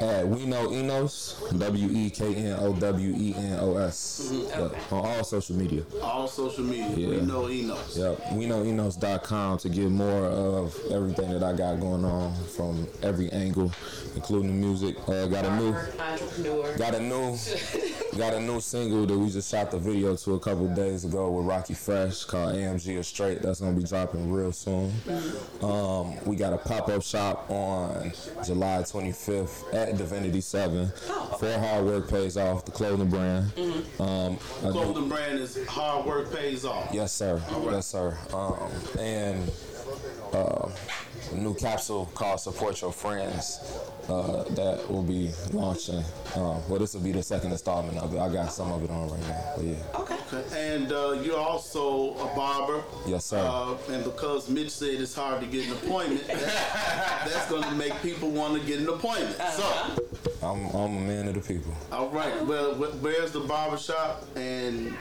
At We Know Enos, W E K N O W E N O S. On all social media. All social media. We Yeah. know Enos. Yep. We know Enos.com to get more of everything that I got going on from every angle, including the music. Uh, got a new. Got a new, got a new single that we just shot the video to a couple days ago with Rockie Fresh called AMG or Straight. That's gonna be dropping real soon. Um, we got a pop up shop on July 25th at Divinity Seven. For hard work pays off. The clothing brand. Um, a new- Clothing brand is hard work pays off. Yes, sir. Yes, sir. Um, and uh, a new capsule called Support Your Friends uh, that will be launching. Uh, well, this will be the second installment of it. I got some of it on right now. But yeah. Okay. Okay. And uh, you're also a barber. Yes, sir. Uh, and because Mitch said it's hard to get an appointment, that, that's going to make people want to get an appointment. Uh-huh. So, I'm, I'm a man of the people. all right. Well, where's the barber shop? And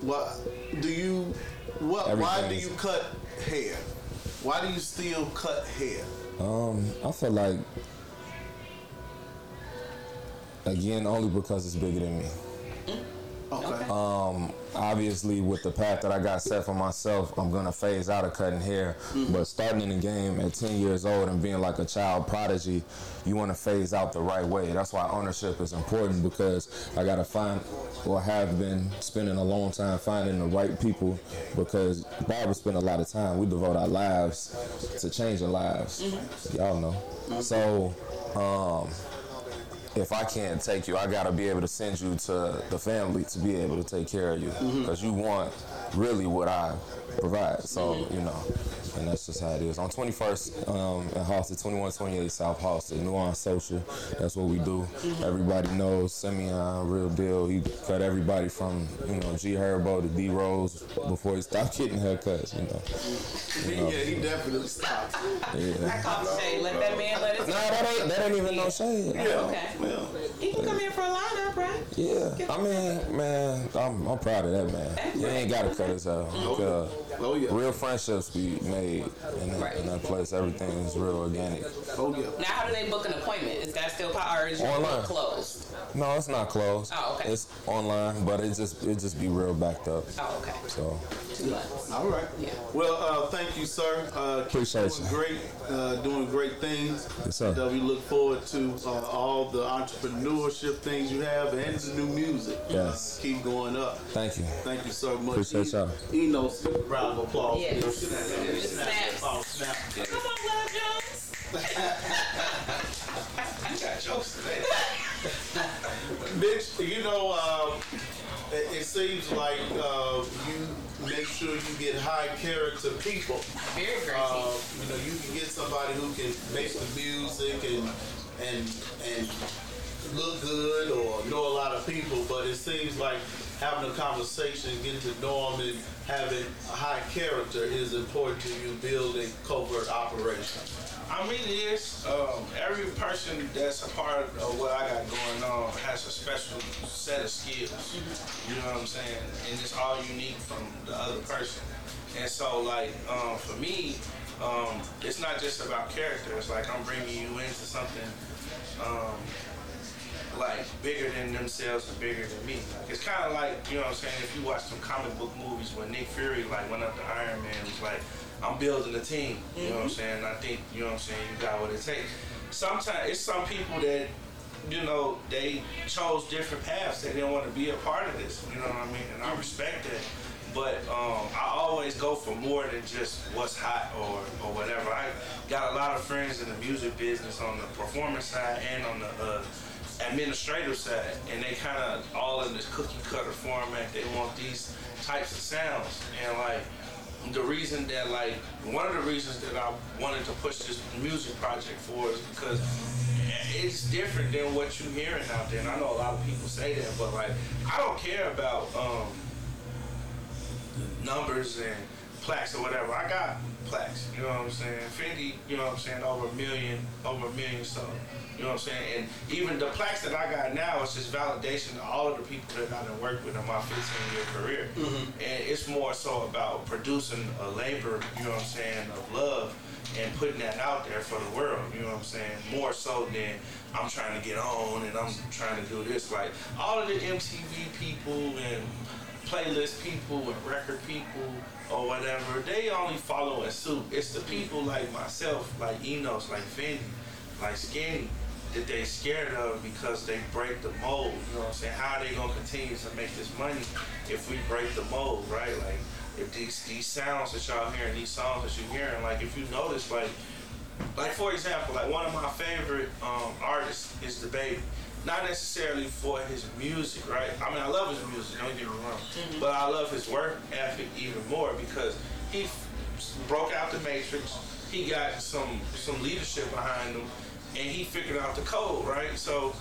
what do you? What? Why do you cut hair? Why do you still cut hair? Um, I feel like, again, only because it's bigger than me. Okay. Um, obviously, with the path that I got set for myself, I'm gonna phase out of cutting hair. But starting in the game at 10 years old and being like a child prodigy, you want to phase out the right way. That's why ownership is important because I gotta find, or have been spending a long time finding the right people. Because barbers spend a lot of time. We devote our lives to changing lives. Y'all know. So. Um, if I can't take you, I gotta be able to send you to the family to be able to take care of you, mm-hmm. because you want really what I provide. So mm-hmm. you know, and that's just how it is. On 21st, um, at Halsted, 2128 South Halsted, Nuance Social. That's what we do. Everybody knows Simeon, real deal. He cut everybody from you know G Herbo to D Rose before he stopped getting haircuts. You know. yeah, he definitely stopped. Yeah. I call the shade. Let that man let his. Nah, that ain't that ain't even no shade. Okay. Well, He can come in for a lineup, right? Yeah, I mean, man, I'm, I'm proud of that man. He ain't gotta cut his hair. Because oh yeah, real friendships be made in that, Right. in that place. Everything is real organic. oh yeah. Now, how do they book an appointment? Is that still po- or is Online. closed? No, it's not closed. Oh, okay. It's online, but it just it just be real backed up. Oh, okay. So Two months. All right. Yeah. Well, uh, thank you, sir. Uh, keep Appreciate doing you. great, uh, doing great things. Yes, sir. And, uh, we look forward to uh, all the entrepreneurship things you have and the new music. Yes. Uh, keep going up. thank you. Thank you so much. Appreciate y'all. Enos, round of applause. Yes. Snap. Snaps. Oh, snap. Come on, Love Jones. You got jokes today. Mitch, you know, uh, it, it seems like uh, you make sure you get high character people. Very great. Uh, you know, you can get somebody who can make the music and and and look good or know a lot of people, but it seems like having a conversation, getting to know them, and having a high character is important to you building covert operations. I mean, it is. Um, every person that's a part of what I got going on has a special set of skills. You know what I'm saying? And it's all unique from the other person. And so, like, um, for me, um, it's not just about character. It's like I'm bringing you into something um, like bigger than themselves and bigger than me. Like, it's kind of like you know what I'm saying. If you watch some comic book movies when Nick Fury like went up to Iron Man, it was like I'm building a team. You know what I'm saying? I think you know what I'm saying. You got what it takes. Sometimes it's some people that you know they chose different paths. They didn't want to be a part of this. You know what I mean? And I respect that. But um, I always go for more than just what's hot or, or whatever. I got a lot of friends in the music business on the performance side and on the uh, administrative side, and they kind of all in this cookie cutter format. They want these types of sounds, and like the reason that like one of the reasons that I wanted to push this music project for is because it's different than what you're hearing out there. And I know a lot of people say that, but like I don't care about um, numbers and plaques or whatever. I got plaques, you know what I'm saying? Fendi, you know what I'm saying, over a million, over a million so you know what I'm saying? And even the plaques that I got now is just validation to all of the people that I done worked with in my 15 year career. Mm-hmm. And it's more so about producing a labor, you know what I'm saying, of love and putting that out there for the world, you know what I'm saying? More so than I'm trying to get on and I'm trying to do this. Like all of the MTV people and playlist people and record people or whatever, they only follow in suit. It's the people like myself, like Enos, like Fendi, like Skinny, that they scared of because they break the mold. You know what I'm saying? How are they gonna continue to make this money if we break the mold, right? Like if these these sounds that y'all hearing, these songs that you're hearing, like if you notice, like like for example, like one of my favorite um, artists is DaBaby. Not necessarily for his music, right? I mean, I love his music. Don't get me wrong, but I love his work ethic even more because he f- broke out the matrix. He got some some leadership behind him, and he figured out the code, right? So,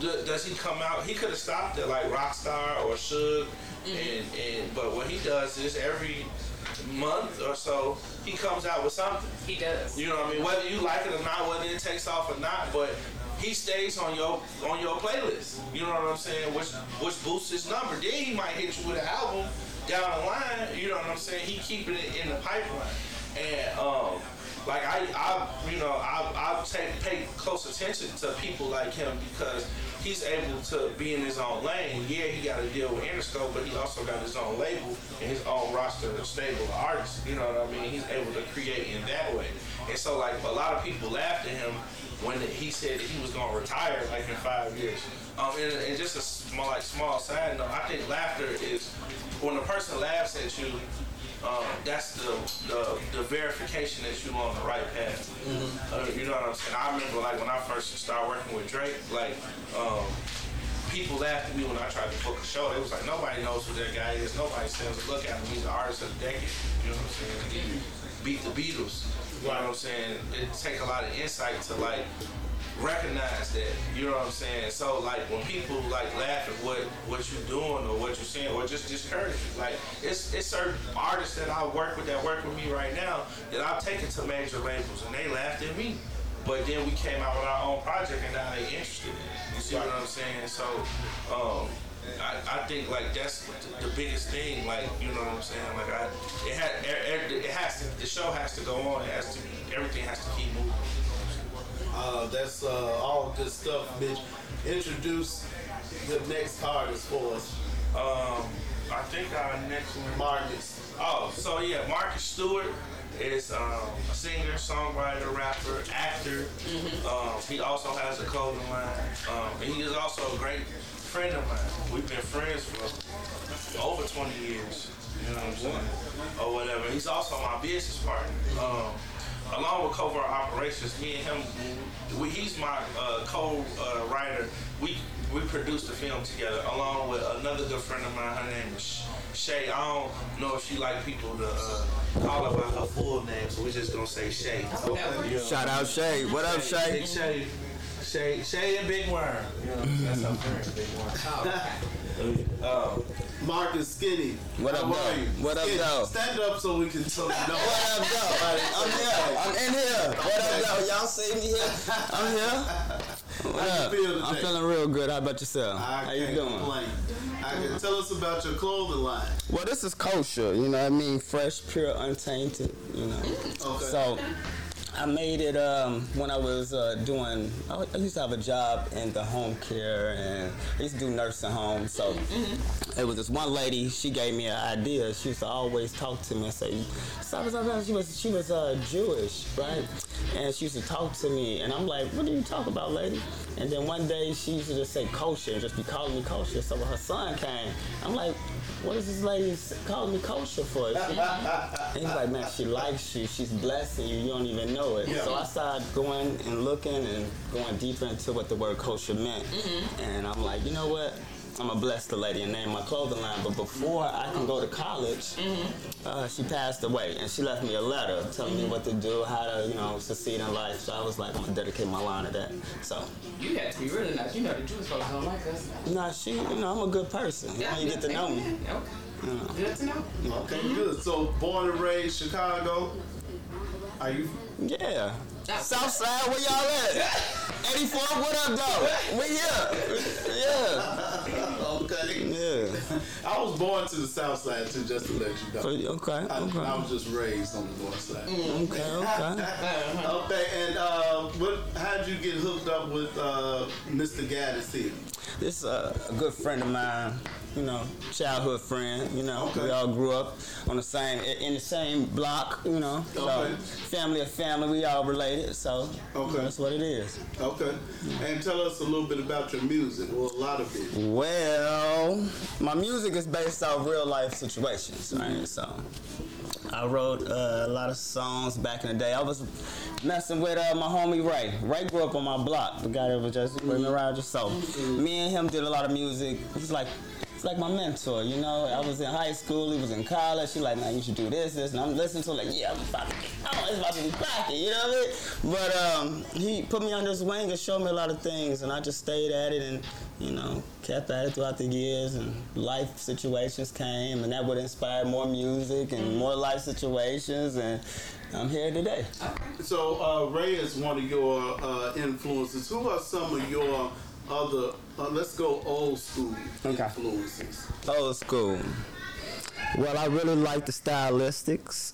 d- does he come out? He could have stopped it like Rockstar or Suge, and, and but what he does is every month or so he comes out with something. He does. You know what I mean? Whether you like it or not, whether it takes off or not, but he stays on your on your playlist. You know what I'm saying? Which which boosts his number. Then he might hit you with an album down the line. You know what I'm saying? He keeping it in the pipeline. And um, like I, I you know, I I take pay close attention to people like him because he's able to be in his own lane. Yeah, he got to deal with Interscope, but he also got his own label and his own roster of stable artists. You know what I mean? He's able to create in that way. And so like a lot of people laughed at him when he said that he was gonna retire like in five years. Um, and, and just a small like small side note, I think laughter is when a person laughs at you. Um, that's the, the the verification that you're on the right path. Uh, you know what I'm saying? I remember like when I first started working with Drake, like um, people laughed at me when I tried to book a show. It was like nobody knows who that guy is. Nobody says look at him. He's the artist of the decade. You know what I'm saying? beat the Beatles. You know what I'm saying? It take a lot of insight to like recognize that. You know what I'm saying? So like when people like laugh at what what you're doing or what you're saying or just discourage you, like it's it's certain artists that I work with that work with me right now that I've taken to major labels and they laughed at me. But then we came out with our own project and now they interested in it. You see what I'm saying? So um I, I think like that's the, the biggest thing. Like you know what I'm saying. Like I, it had, it, has to, the show has to go on. It has to, everything has to keep moving. Uh, that's uh, all good stuff, Mitch. Introduce the next artist for us, Um, I think our next one. Marcus. Oh, so yeah, Marcus Stewart is um, a singer, songwriter, rapper, actor. Um, he also has a clothing line. Um, and he is also a great friend of mine. We've been friends for over 20 years. You know what I'm saying? Or whatever. He's also my business partner. Um, along with Covert Operations, me and him, we, he's my uh, co-writer. we we produced the film together, along with another good friend of mine. Her name is Shay. I don't know if she like people to uh, call her by her full name, so we're just gonna say Shay. You? Shout out Shay. What up, Shay? Shay. Shay, Shay and Big Worm. You know, that's our friend, Big Worm. Oh. Um, Marcus Skinny. What up, How are though? you? What up, Skinny, though? Stand up so we can so we know. What up, though? I'm here. I'm in here. What up, though? Y'all see me here? I'm here. What How you up? feel I'm feeling real good. How about yourself? I How you doing? complain. I can tell us about your clothing line. Well, this is kosher. You know what I mean? Fresh, pure, untainted. You know. Okay. So. I made it um, when I was uh, doing. I I used to have a job in the home care, and I used to do nursing homes. So it was this one lady. She gave me an idea. She used to always talk to me and say, "Stop, stop, stop." She was she was uh, Jewish, right? And she used to talk to me, and I'm like, "What do you talk about, lady?" And then one day she used to just say kosher, and just be calling me kosher. So when her son came, I'm like, "What is this lady calling me kosher for?" She- and he's like, man, she likes you. She's blessing you. You don't even know it. Yeah. So I started going and looking and going deeper into what the word kosher meant. Mm-hmm. And I'm like, you know what? I'm gonna bless the lady and name my clothing line. But before I can go to college, uh, she passed away, and she left me a letter telling me what to do, how to, you know, succeed in life. So I was like, I'm gonna dedicate my line to that. So, You had to be really nice. You know the Jewish folks don't like us. nah, she, you know, I'm a good person. You, know, you get to know me. Okay. Good to know. Okay, good. So born and raised Chicago. Are you? Yeah. Southside, where y'all at? 84, what up, though? We here. Yeah. Okay. Yeah. I was born to the south side too, just to let you know. So, okay, I, I was just raised on the north side. Okay, okay. Okay, and uh, what? How'd you get hooked up with uh, Mr. Gaddis here? This is a, good friend of mine, you know, childhood friend, you know. Okay. We all grew up on the same, in the same block, you know. So, Okay. family of family, we all related, so Okay. that's what it is. Okay, and tell us a little bit about your music. Well, a lot of it. Well, my music is based off real life situations, right? So I wrote uh, a lot of songs back in the day. I was messing with uh, my homie Ray. Ray grew up on my block, the guy that was just me around so. Me and him did a lot of music. He's like He's like my mentor, you know. I was in high school, he was in college. He like, man, you should do this, this, and I'm listening to like, yeah, I'm about to, oh, it's about to be cracking, you know what I mean? But um, he put me under his wing and showed me a lot of things, and I just stayed at it and, you know, kept at it throughout the years. And life situations came, and that would inspire more music and more life situations, and I'm here today. So uh, Ray is one of your uh, influences. Who are some of your other? Uh, let's go old school Okay. influences. Old school. Well, I really like the stylistics.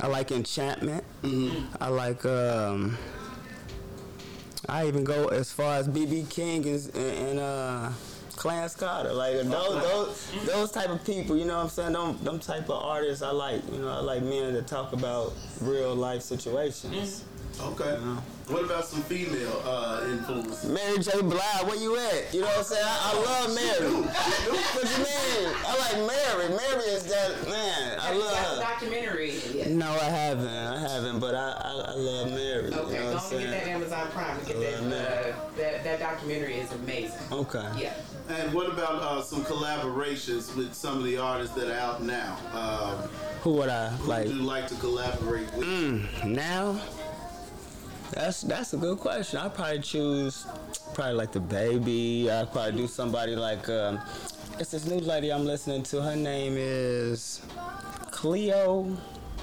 I like enchantment. I like. Um, I even go as far as BB King and, and uh, Clarence Carter. Like those, those, those type of people. You know what I'm saying? Them, them type of artists I like. You know, I like men that talk about real life situations. Okay. What about some female uh, influences? Mary J. Blige, where you at? You know what I'm saying? I, I love Mary. what you mean? I like Mary. Mary is that man. I you love got the her. documentary yet? No, I haven't. I haven't, but I, I, I love Mary. Okay, you know go what I'm and get that? Amazon Prime to get Love that, uh, that that documentary is amazing. Okay. Yeah. And what about uh, some collaborations with some of the artists that are out now? Um, Who would I who like would you like to collaborate with? now? That's that's a good question. I'd probably choose probably like DaBaby. I'd probably do somebody like um, it's this new lady I'm listening to. Her name is Cleo.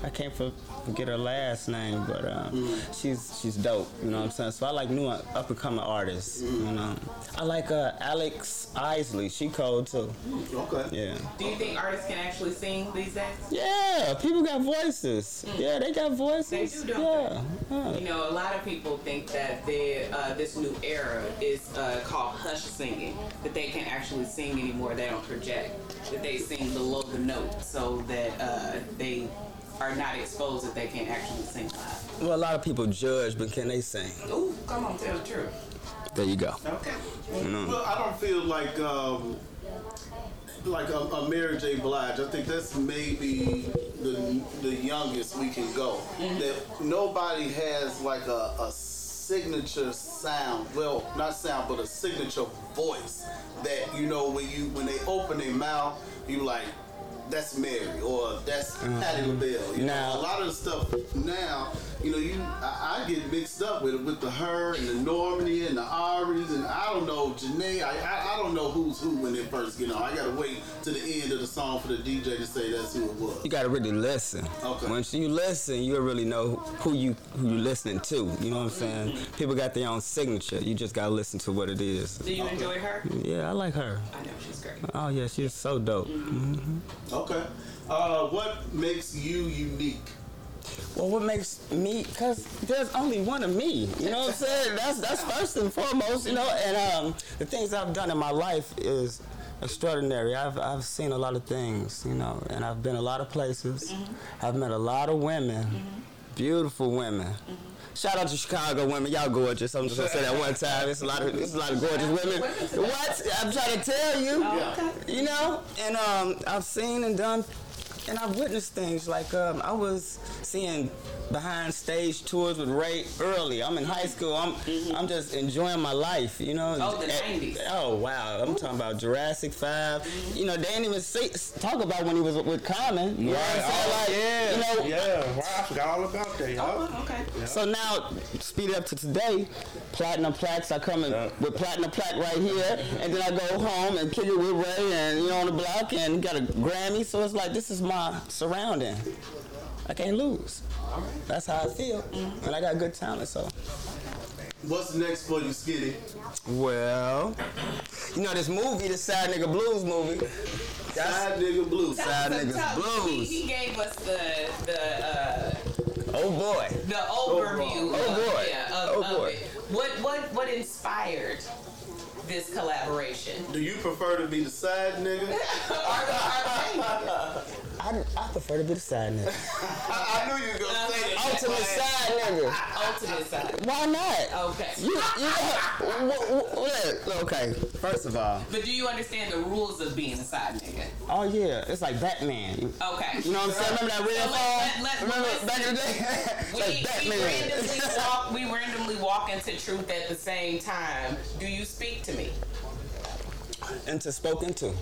I can't for, forget her last name, but um, she's she's dope. You know what I'm saying? So I like new up and coming artists. You know, I like uh, Alex Isley. She cold too. Okay. Yeah. Do you think artists can actually sing these days? Yeah, people got voices. Yeah, they got voices. They do, don't yeah. yeah. You know, a lot of people think that they, uh, this new era is uh, called hush singing, that they can't actually sing anymore, they don't project, that they sing below the note so that uh, they are not exposed that they can't actually sing live. Well, a lot of people judge, but can they sing? Ooh, come on, tell the truth. There you go. Okay. Well, I don't feel like um, like a, a Mary J. Blige. I think that's maybe the the youngest we can go. That nobody has like a, a signature sound. Well, not sound, but a signature voice that you know when you when they open their mouth, you like. That's Mary, or that's Patti LaBelle. You Now- know, a lot of the stuff now, you know, you I, I get mixed up with with the her and the Normani and the Aries and I don't know Jhené. I, I I don't know who's who when they first get on. I gotta wait to the end of the song for the DJ to say that's who it was. You gotta really listen. Okay. Once you listen, you'll really know who you who you listening to. You know what I'm saying? People got their own signature. You just gotta listen to what it is. Do you enjoy her? Yeah, I like her. I know she's great. Oh yeah, she's so dope. hmm Okay. Uh, what makes you unique? Well, what makes me? Cause there's only one of me. You know what I'm saying? That's that's first and foremost. You know, and um, the things I've done in my life is extraordinary. I've I've seen a lot of things. You know, and I've been a lot of places. I've met a lot of women, beautiful women. Shout out to Chicago women, y'all gorgeous. I'm just gonna say that one time. It's a lot of it's a lot of gorgeous women. What? I'm trying to tell you. Yeah. You know, and um, I've seen and done, and I've witnessed things like um, I was seeing behind stage tours with Ray early. I'm in high school. I'm mm-hmm. I'm just enjoying my life. You know. Oh, the At- 90s. Eh, oh wow, I'm talking about Jurassic Five. Mm-hmm. You know, they didn't even say, talk about when he was with Common. You know what I'm saying? Oh, like, yeah, you know, yeah. Wow, I forgot all about that. y'all. Oh, okay. so now, speed it up to today, platinum plaques are coming Yeah. with platinum plaque right here, and then I go home and kick it with Ray and you know on the block and got a Grammy. So it's like this is my surrounding. I can't lose. That's how I feel, and I got good talent. So What's next for you, Skinny? well, you know this movie, the Sad Nigga Blues movie. That's Side nigga blues. Sad That was a niggas blues. He, he gave us the the uh, oh boy. the overview. Oh, of, boy. Yeah, of, Oh, boy. What what what inspired this collaboration? Do you prefer to be the side nigga? Are the- are they- I, I prefer to be the side nigga. I, knew you were gonna say that. Ultimate side nigga. Ultimate side. Why not? Okay. You, you look, okay, first of all, But do you understand the rules of being a side nigga? oh yeah, it's like Batman. Okay. You know what I'm saying? Remember that real So let- let- let- Remember let's- back in the day? We, like we randomly walk. We randomly walk into truth at the same time. Do you speak to me? Into spoken to. Okay.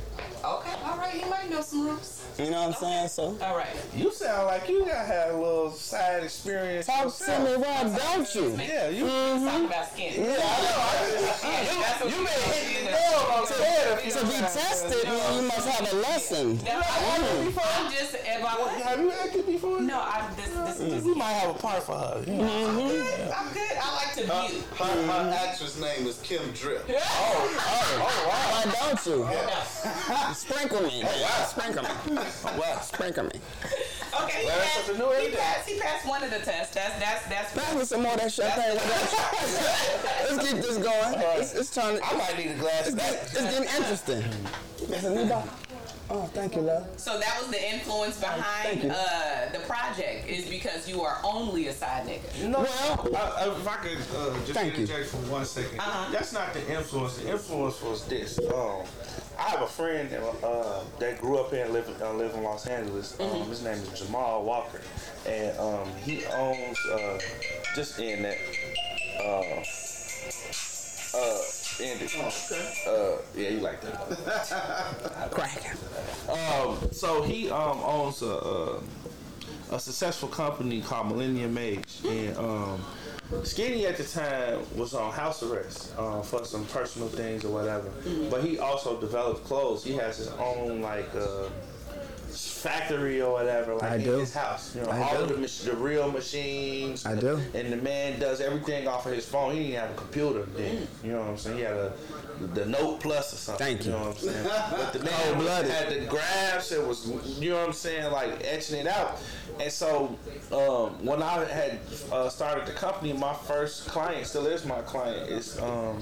All right. You might know some rules. You know what I'm saying? So All right. You sound like you got had a little side experience. talk to me, why don't you? Yeah, you. Talk about skin. Mm-hmm. Yeah, That's what You we may gonna hit do. the nail on the head. if you to be tested, saying. man, you must have a lesson. No, I- mm-hmm. I'm just. If I, Have you acted before? no, I. This. This is just. You might have a part for her. you know. I'm good. I'm good. I like to Her, view. her, her actress name is Kim Drip. Oh, oh, wow. Why don't you? Sprinkle me, man. Sprinkle me. What? Sprinkle me. Okay. He passed, something new every he passed. He passed one of the tests. That's that's that's. Pass me some more of that champagne. Let's keep this going. It's, it's trying to. I might need a glass It's, of that. it's getting interesting. It's a new bottle. Oh, thank you, love. So that was the influence behind you. uh, the project is because you are only a side nigga. No, Well- uh, uh, if I could uh, just Thank you. interject for one second. Uh-huh. That's not the influence. The influence was this. Um, I have a friend that, uh, that grew up here and live, uh, live in Los Angeles. Um, his name is Jamal Walker, and um, he owns uh, just in that. Ended. Oh, okay. Uh, yeah, you like that. Cracking. Um, so he um owns a, a a successful company called Millennium Age, and um, Skinny at the time was on house arrest uh, for some personal things or whatever. But he also developed clothes. He has his own like. Uh, factory or whatever like I in do. his house you know I all do. of the, mach- the real machines I do. and the man does everything off of his phone he didn't have a computer then you know what I'm saying he had a the Note Plus or something Thank you. you know what I'm saying but the man Cold-blooded. had the graphs it was you know what I'm saying like etching it out and so um, when I had uh, started the company my first client still is my client is um,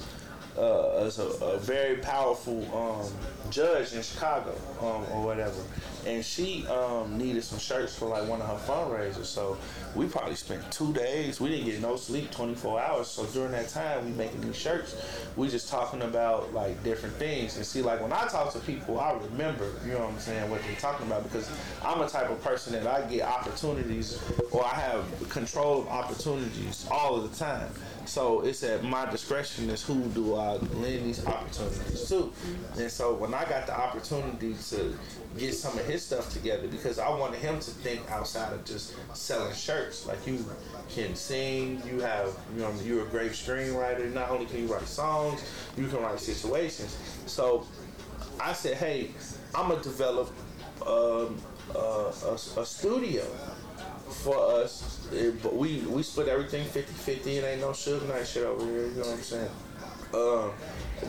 uh, is a, a very powerful um, judge in Chicago um, or whatever, and she um, needed some shirts for like one of her fundraisers. So we probably spent two days. We didn't get no sleep, 24 hours. So during that time, we making these shirts. We just talking about like different things and see like when I talk to people, I remember you know what I'm saying what they're talking about because I'm a type of person that I get opportunities or I have control of opportunities all of the time. So it's at my discretion as who do I lend these opportunities too. And so when I got the opportunity to get some of his stuff together, because I wanted him to think outside of just selling shirts. Like you can sing, you have, you know, you're a great screenwriter. Not only can you write songs, you can write situations. So I said, hey, I'm gonna develop um, uh, a, a studio for us. It- but we we split everything 50-50. It ain't no Suge Knight shit over here. You know what I'm saying? Um,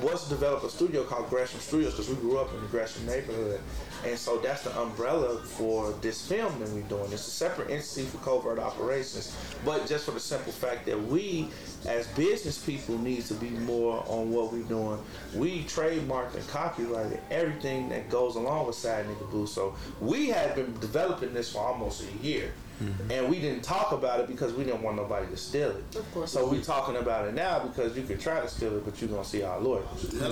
was to develop a studio called Gresham Studios because we grew up in the Gresham neighborhood, and so that's the umbrella for this film that we're doing. It's a separate entity for covert operations, but just for the simple fact that we, as business people, need to be more on what we're doing. We trademarked and copyrighted everything that goes along with Side Nigga Boo. So we had been developing this for almost a year. Mm-hmm. And we didn't talk about it because we didn't want nobody to steal it. Of course. So we talking about it now because you can try to steal it, but you're gonna see our lawyers.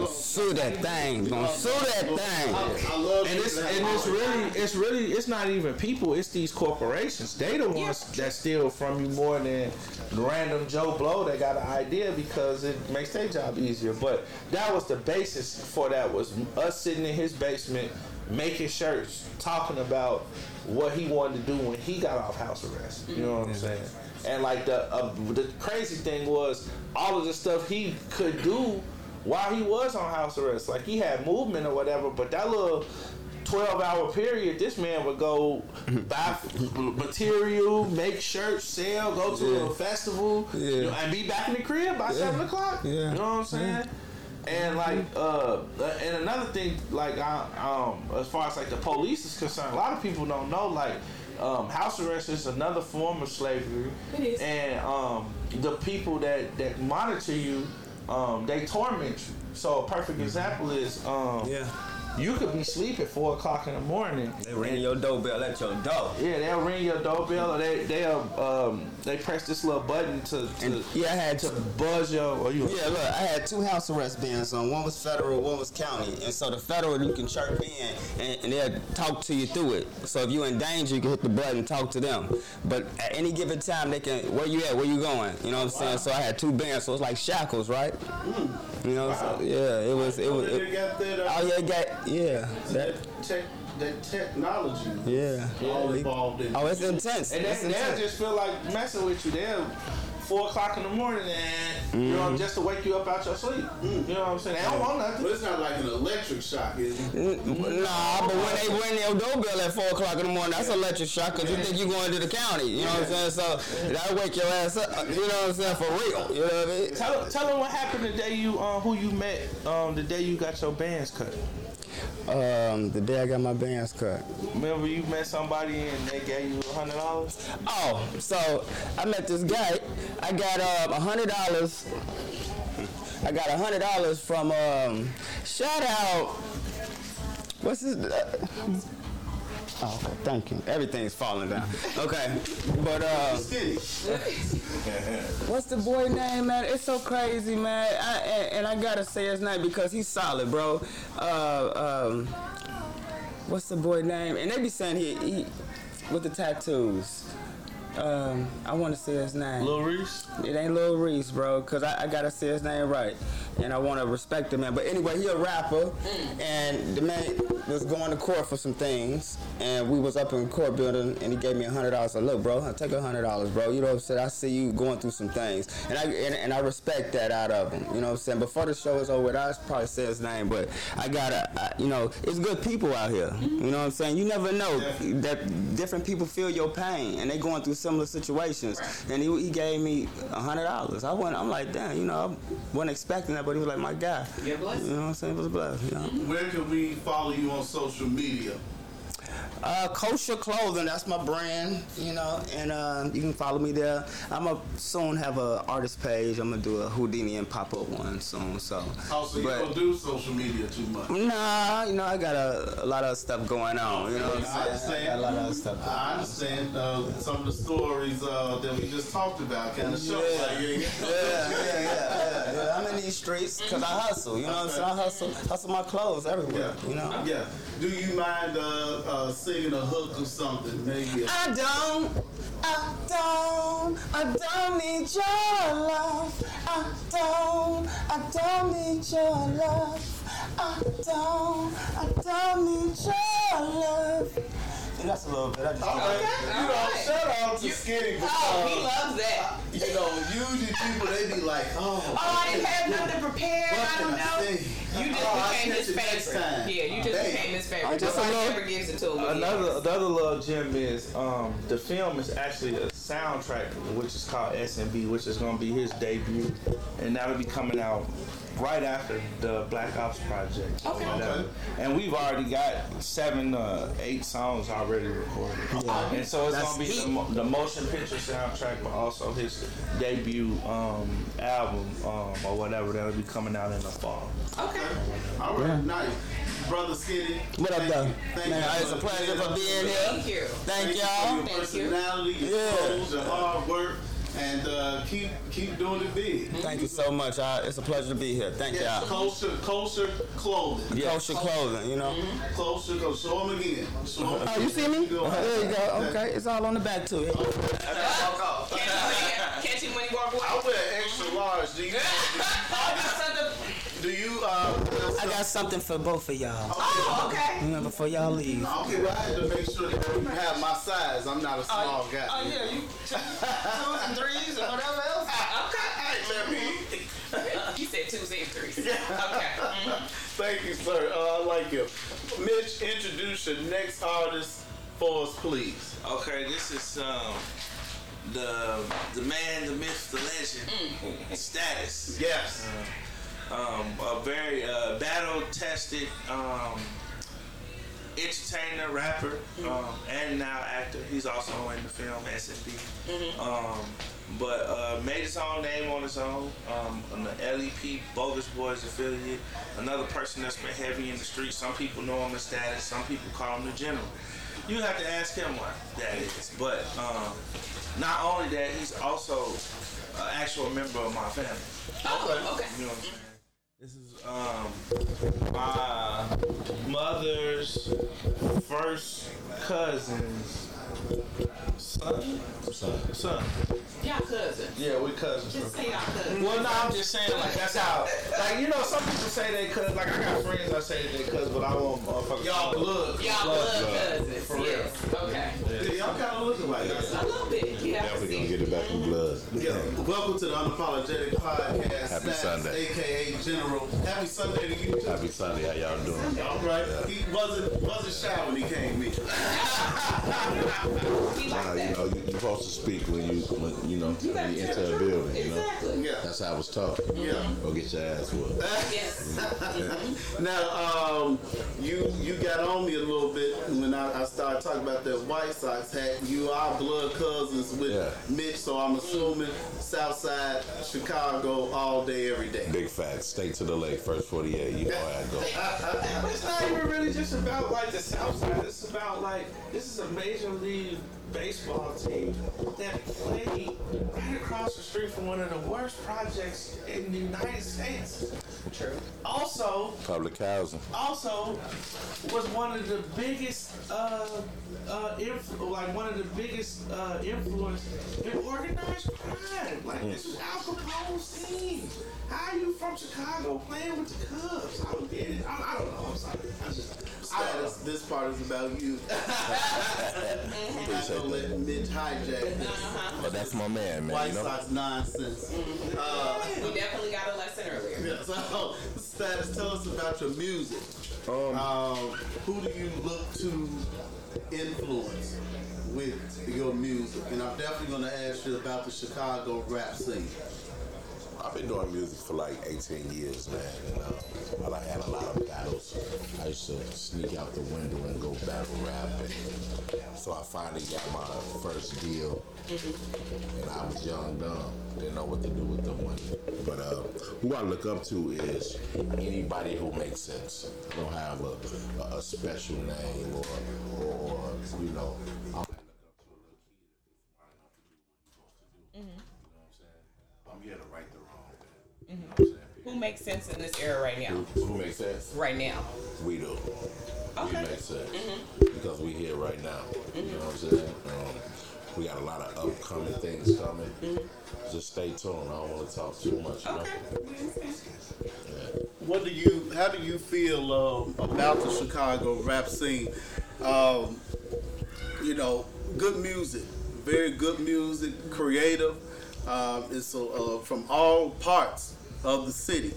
Sue that thing. Gonna sue that thing. I, I love And it's and it's really it's really it's not even people. It's these corporations. They the ones that steal from you more than random Joe Blow that got an idea because it makes their job easier. But that was the basis for that was us sitting in his basement making shirts talking about what he wanted to do when he got off house arrest. You know what I'm saying? And like the uh, the crazy thing was all of the stuff he could do while he was on house arrest. Like he had movement or whatever, but that little 12 hour period, this man would go buy material, make shirts, sell, go to a festival, you know, and be back in the crib by 7 o'clock. Yeah. You know what I'm saying? And like, uh, and another thing, like, I, um, as far as like the police is concerned, a lot of people don't know, like, um, house arrest is another form of slavery. It is. And um, the people that that monitor you, um, they torment you. So a perfect example is, um, Yeah. You could be asleep at four o'clock in the morning. They ring your doorbell at your door. Yeah, they'll ring your doorbell, or they they'll um, they press this little button to to, And, yeah, I had to to. buzz your. Or you, Yeah, look, I had two house arrest bins on. One was federal, one was county. And so the federal, you can chirp in and, and they'll talk to you through it. So if you're in danger, you can hit the button and talk to them. But at any given time, they can, where you at, where you going? You know what I'm saying? So I had two bins, so it's like shackles, right? You know, so, yeah, it was, it was, it, got that, uh, oh yeah, got, yeah, that, that, tech, that technology yeah. all involved in Oh, it's intense. and It's they, they'll intense. just feel like messing with you. They'll four o'clock in the morning and you know just to wake you up out your sleep. You know what I'm saying? They don't want nothing. But it's not like an electric shock, is it? Nah, but when they ring your doorbell at 4 o'clock in the morning, that's an electric shock because you think you're going to the county. You know what I'm saying? So that'll wake your ass up. You know what I'm saying? For real. You know what I mean? Tell, tell them what happened the day you uh, who you met um, the day you got your bands cut. Um, the day I got my bands cut. Remember you met somebody and they gave you a hundred dollars. Oh, so I met this guy. I got um, a hundred dollars. I got a hundred dollars from um, shout out. What's his? Uh, oh, okay, thank you. Everything's falling down. Okay, but uh, what's the boy name, man? It's so crazy, man. I, and, and I gotta say his name because he's solid, bro. Uh, um, what's the boy name? And they be saying he, he with the tattoos. Um, I want to say his name. Lil Reese. It ain't Lil Reese, bro, cause I, I gotta say his name right. and I want to respect the man. But anyway, he a rapper, and the man was going to court for some things, and we was up in court building, and he gave me a hundred dollars. I look, bro, I take a hundred dollars, bro. You know what I'm saying? I see you going through some things, and I and, and I respect that out of him. You know what I'm saying? Before the show is over, I probably say his name, but I gotta, I, you know, it's good people out here. You know what I'm saying? You never know that different people feel your pain, and they going through similar situations. And he, he gave me a hundred dollars. I went, I'm like, damn, you know, I wasn't expecting that, but he was like, my guy. You're. You know what I'm saying? It was a blessing. You know? Where can we follow you on social media? Uh, kosher clothing, that's my brand, you know, and uh, you can follow me there. I'm gonna soon have a artist page. I'm gonna do a Houdini and pop up one soon. So, Also, you But- don't do social media too much. nah, you know, I got a, a lot of stuff going on. You know what I'm saying? understand. I got a lot of stuff. I understand uh, some of the stories uh, that we just talked about kind of show Yeah. like, yeah, Yeah, yeah, yeah, yeah, yeah. I'm in these streets because I hustle. You know what I'm saying? I hustle, hustle my clothes everywhere. You know. Yeah. Do you mind uh, uh, singing a hook or something? Maybe. A, I don't, I don't, I don't need your love. I don't, I don't need your love. I don't, I don't need your love. And that's a little bit. I just all right. Okay, You know, all right. Shout out to Skinny because Oh, he loves that. you know usually people they be like, oh, Oh, I didn't have nothing prepared. What I don't I know. say? You just Oh, became his favorite. time. Yeah, you just Hey. became his favorite. just a Nobody little- ever gives it to him. Another another little gem is um, the film is actually a soundtrack which is called SNB, which is gonna be his debut, and that'll be coming out right after the Black Ops project. Okay. And, uh, Okay. And we've already got seven, uh, eight songs already recorded, and so it's That's gonna be the, mo- the motion picture soundtrack, but also his debut um, album um, or whatever that'll be coming out in the fall. Okay. all right, nice, brother Skinny. What up, thank though? you. Thank Man, you it's a pleasure being for being here. Thank you. Thank you y'all. for your Thank you. personality, your Yeah. clothes, your hard work, and uh, keep keep doing it big. Thank you so much. I, it's a pleasure to be here. Thank Yeah, y'all. kosher, kosher clothing. Kosher clothing, you know. Closer, go show them again. Show 'em. Oh, you see me? Go ahead. There you go. Okay, it's all on the back too. Catch him, catch him when he walk away. I wear extra large. Do you? Do you? Uh, I got something for both of y'all. Oh, okay. You know, before y'all leave. Okay, well, I had to make sure that you have my size. I'm not a small guy. Oh yeah, you twos and threes and whatever else. Hey, let me. You said twos and threes. Yeah. Okay. Mhm. Thank you, sir. Uh, I like you. Mitch, introduce your next artist for us, please. Okay, this is um the the man, the myth, the legend, status. Yes. Um, a very uh, battle tested um, entertainer, rapper, um, and now actor. He's also in the film SNB. Um, but uh, made his own name on his own um, on the LEP Bogus Boys affiliate. Another person that's been heavy in the street. Some people know him as Status. Some people call him the General. You have to ask him why that is. But um, not only that, he's also an actual member of my family. Oh, okay. You know what I'm saying? This is um my mother's first cousin's son. Son. Son. Y'all cousins. Yeah, we cousins. Just say y'all cousins. Well, no, I'm just saying like that's how. Like you know, some people say they cousins. Like I got friends that say they cousins, but I won't. motherfucker- Y'all blood. Y'all blood cousins. For real. Okay. Yeah, y'all kind of looking like that. Gonna get it back in blood. Yeah. Welcome to the Unapologetic Podcast. Happy Snaps, Sunday. AKA General. Happy Sunday to you too. Happy Sunday, how y'all doing? All right. He wasn't wasn't shy when he came in. Uh, you know, you, you're supposed to speak when you, when, you know, when you enter a building. You know, Exactly. Yeah. that's how I was taught. Yeah. Go get your ass whooped. Yes. Now, um, you you got on me a little bit when I, I started talking about that White Sox hat. You are blood cousins with Yeah. Mitch, so I'm assuming Southside Chicago all day, every day. Big facts. Stay to the lake. First 48. You know how I go. It's not even really just about like the South Side. It's about like this is a major league baseball team that played right across the street from one of the worst projects in the United States. True. Also also Public housing. also was one of the biggest uh uh inf- like one of the biggest uh influence in organized crime. Like this was Al Capone's team. How are you from Chicago playing with the Cubs? I don't get it. I, I don't know. I'm sorry. I just I don't know. Status, this part is about you. I'm not gonna let Mitch hijack this. Uh-huh. But that's my man, man. White you know? Sox nonsense. Mm-hmm. Uh, we definitely got a lesson earlier. Yeah, so, Status, tell us about your music. Um, um who do you look to influence with your music? And I'm definitely going to ask you about the Chicago rap scene. I've been doing music for like 18 years, man, and uh, I had a lot of battles. I used to sneak out the window and go battle rap, and so I finally got my first deal. And I was young, dumb, didn't know what to do with the money. But uh, who I look up to is anybody who makes sense. I don't have a, a, a special name or, or, or you know. I might look up to a little kid if he's smart enough to do what he's supposed to do. You know what I'm saying? I'm here to right the wrong. You know what I'm saying? Who makes sense in this era right now? Who makes sense? Right now. We do. Okay. We make sense. Because we here right now. You know what I'm saying? Um, we got a lot of upcoming things coming. Just stay tuned. I don't want to talk too much. You know? What do you? How do you feel um, about the Chicago rap scene? Um, you know, good music, very good music, creative. Um, it's uh, from all parts of the city,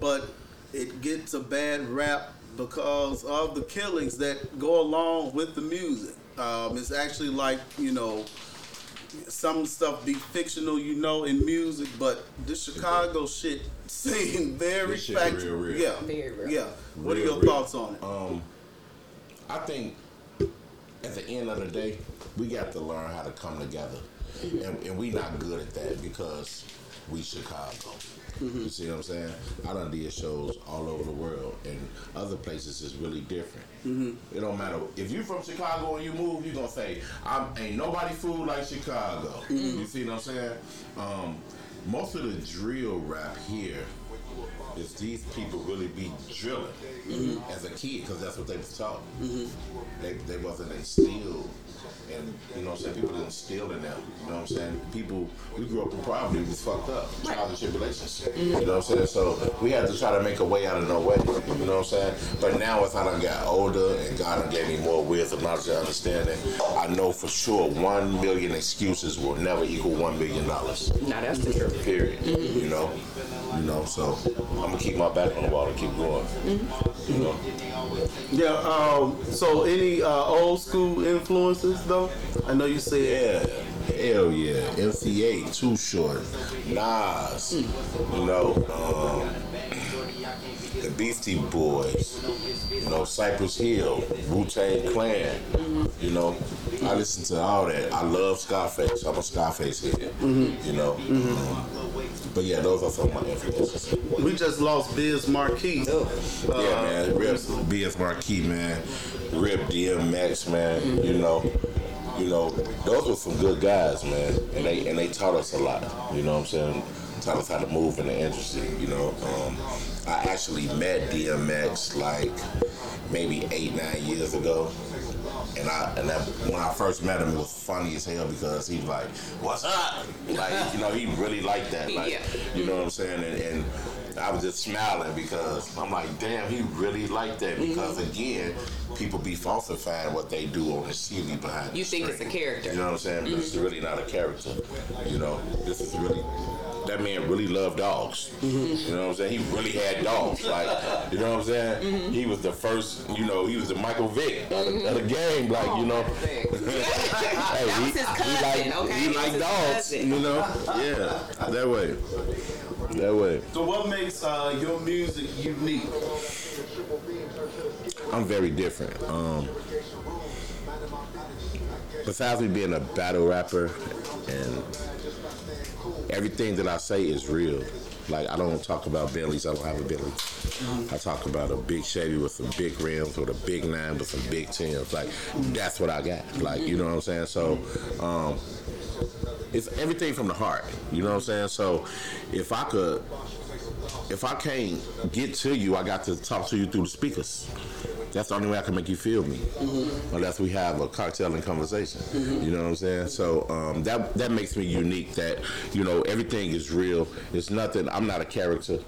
but it gets a bad rap because of the killings that go along with the music. Um, it's actually like you know some stuff be fictional, you know, in music, but the Chicago shit seem very This shit factual. real, real. Yeah, Very real. yeah. What are your real. thoughts on it? Um, I think at the end of the day, we got to learn how to come together, and, and we not good at that because we Chicago. Mm-hmm. You see what I'm saying? I done did shows all over the world, and other places is really different. Mm-hmm. It don't matter if you from Chicago and you move, you gonna say, "I'm ain't nobody food like Chicago." Mm-hmm. You see what I'm saying? Um, most of the drill rap here is these people really be drilling as a kid because that's what they was taught. They, they wasn't instilled, and you know what I'm saying. People didn't instill in them. You know what I'm saying. People we grew up in poverty, we was fucked up, and tribulations. Mm-hmm. You know what I'm saying. So we had to try to make a way out of no way. You know what I'm saying. But now as I done got older and God done gave me more wisdom, knowledge, and understanding, I know for sure one million excuses will never equal one million dollars. No, that's the truth. Period. Mm-hmm. You know, you know. So I'm gonna keep my back on the wall and keep going. You know. Yeah. Um, so, any uh, old school influences though? I know you said. Yeah, hell yeah. MCA, Too Short, Nas, you know, um, the Beastie Boys, you know, Cypress Hill, Wu Tang Clan, you know. I listen to all that. I love Scarface. I'm a Scarface head, mm-hmm. you know. Um, but yeah, those are some of my influences. We just lost Biz Markie. Yeah, man. Rip Biz Markie, man. Rip DMX, man. You know, you know, those were some good guys, man, and they and they taught us a lot. You know what I'm saying? Taught us how to move in the industry. You know, um, I actually met DMX like maybe eight nine years ago. And I and that, when I first met him, it was funny as hell because he was like, "What's up?" Like you know, he really liked that. Like Yeah. you know what I'm saying? And, and I was just smiling because I'm like, damn, he really liked that. Mm-hmm. Because again, people be falsifying what they do on the TV behind. You think it's a character. You know what I'm saying? This is mm-hmm. really not a character. You know, this is really. That man really loved dogs. Mm-hmm. You know what I'm saying? He really had dogs. Like, you know what I'm saying? He was the first, you know, he was the Michael Vick of, the, of the game. Like, you know, hey, his cousin, like, okay? he was like dogs. cousin. You know? Yeah, that way. That way. So, what makes uh, your music unique? I'm very different. Um, besides me being a battle rapper and everything that I say is real. Like I don't talk about Bentleys. I don't have a Bentley. I talk about a big Chevy with some big rims, with a big nine, with some big tins. Like that's what I got. Like you know what I'm saying. So um, it's everything from the heart. You know what I'm saying. So if I could if I can't get to you, I got to talk to you through the speakers. That's the only way I can make you feel me, unless we have a cocktail and conversation. You know what I'm saying? So um, that that makes me unique. That you know everything is real. It's nothing. I'm not a character.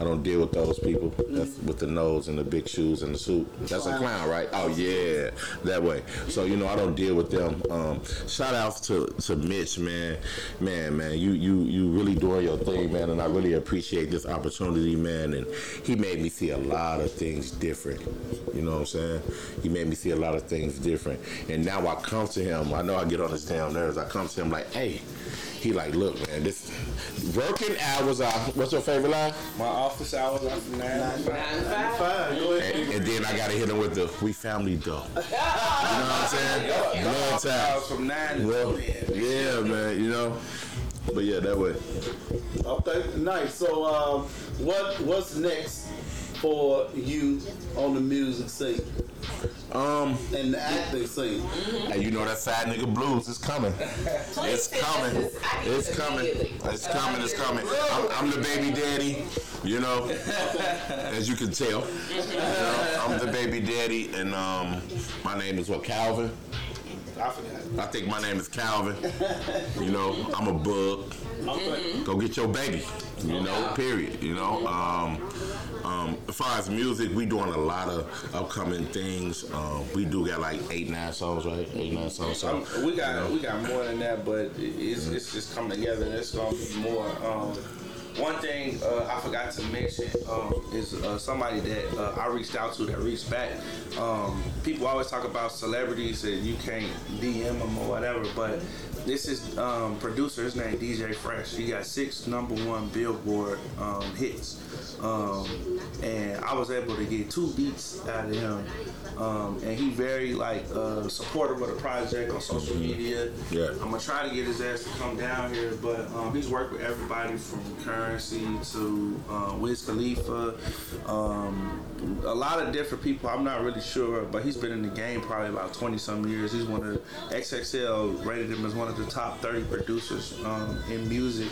I don't deal with those people. That's with the nose and the big shoes and the suit. That's a clown, right? Oh yeah, that way. So you know I don't deal with them. Um, shout out to to Mitch, man, man, man. You you you really doing your thing, man, and I really appreciate this opportunity, man. And he made me see a lot of things different. You know what I'm saying? He made me see a lot of things different. And now I come to him. I know I get on his damn nerves. I come to him like, hey. He like, look, man, this working hours are. What's your favorite line? My office hours are from nine. to five. Nine five. Go ahead. And, and then I gotta hit him with the we family though. You know what I'm saying? Long Hours time. from nine to Well, ten. yeah, man. You know. But yeah, that way. Okay, nice. So, um, what what's next for you on the music scene Um, and the acting scene? and you know that side nigga blues is coming. It's coming. us this. It's coming. It's coming. It's coming. I'm, I'm the baby daddy. You know, as you can tell. You know, I'm the baby daddy, and um, my name is what Calvin. I forgot. I think my name is Calvin. You know, I'm a bug. Okay. Go get your baby. You know, period. You know, um, um, as far as music, we doing a lot of upcoming things. Um, we do got like eight, nine songs, right? Eight, nine songs. So, Um, we got you know. we got more than that, but it- it's it's just coming together. and It's gonna be more. Um, one thing uh, I forgot to mention um, is uh, somebody that uh, I reached out to that reached back. Um, people always talk about celebrities that you can't DM them or whatever, but this is um, producer. His name DJ Fresh. He got six number one Billboard um, hits, um, and I was able to get two beats out of him. Um, and he very like uh, supportive of the project on social media. Yeah. I'm gonna try to get his ass to come down here, but um, he's worked with everybody from Curren$y to uh, Wiz Khalifa, um, a lot of different people. I'm not really sure, but he's been in the game probably about 20 some years. He's one of XXL rated him as one of the top 30 producers um, in music.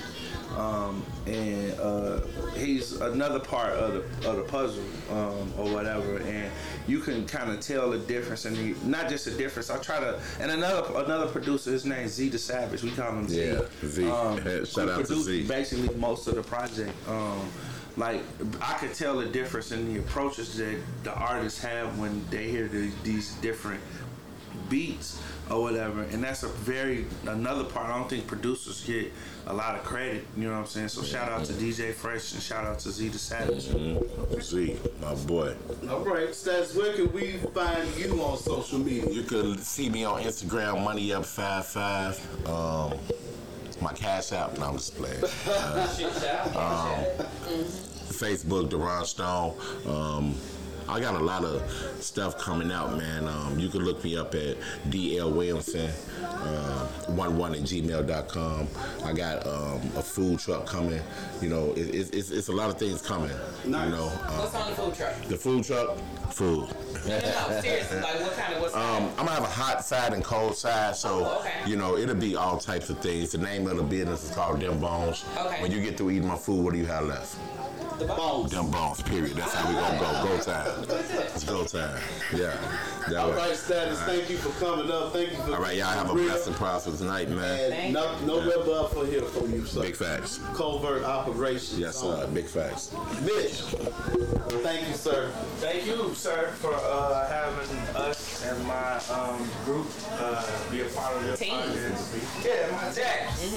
Um, and uh, he's another part of the, of the puzzle um, or whatever, and you can kind of tell the difference, and the, not just the difference. I try to, and another another producer, his name's Z the Savage. We call him Z. Yeah, Z. Um, Shout out to produced Z. Basically, most of the project. Um, like I could tell the difference in the approaches that the artists have when they hear the, these different beats or whatever, and that's a very another part. I don't think producers get a lot of credit. You know what I'm saying? So shout out to DJ Fresh and shout out to Z the Savage. Mm-hmm. Z, my boy. All right, Stats, where can we find you on social media? You could see me on Instagram, money up five five. Um, my cash app, no, I'm just playing. Facebook, Deron Stone. Um, I got a lot of stuff coming out, man. Um, you can look me up at DL Williamson, uh, 11 at gmail.com. I got um, a food truck coming. You know, it, it's, it's, it's a lot of things coming. Nice. You know, um, What's on the food truck? the food truck, food. No, no, seriously, like what kind of what's Um, I'm gonna have a hot side and cold side, so Oh, okay. you know it'll be all types of things. The name of the business is called Dem Bones. Okay. When you get through eating my food, what do you have left? the Bones. Dem Bones. Period. That's how we gonna go. Go time. It's go time. Yeah. That All way. right, Status, thank you for coming up. Thank you for All right, y'all have a real. blessed and prosperous night, man. And no, no rub up for here from you, sir. Big facts. Covert operations. Yes, sir. Big facts. Mitch, thank you, sir. Thank you, sir, for uh, having us and my um, group uh, be a part of your Team. podcast. Yeah, my Dex.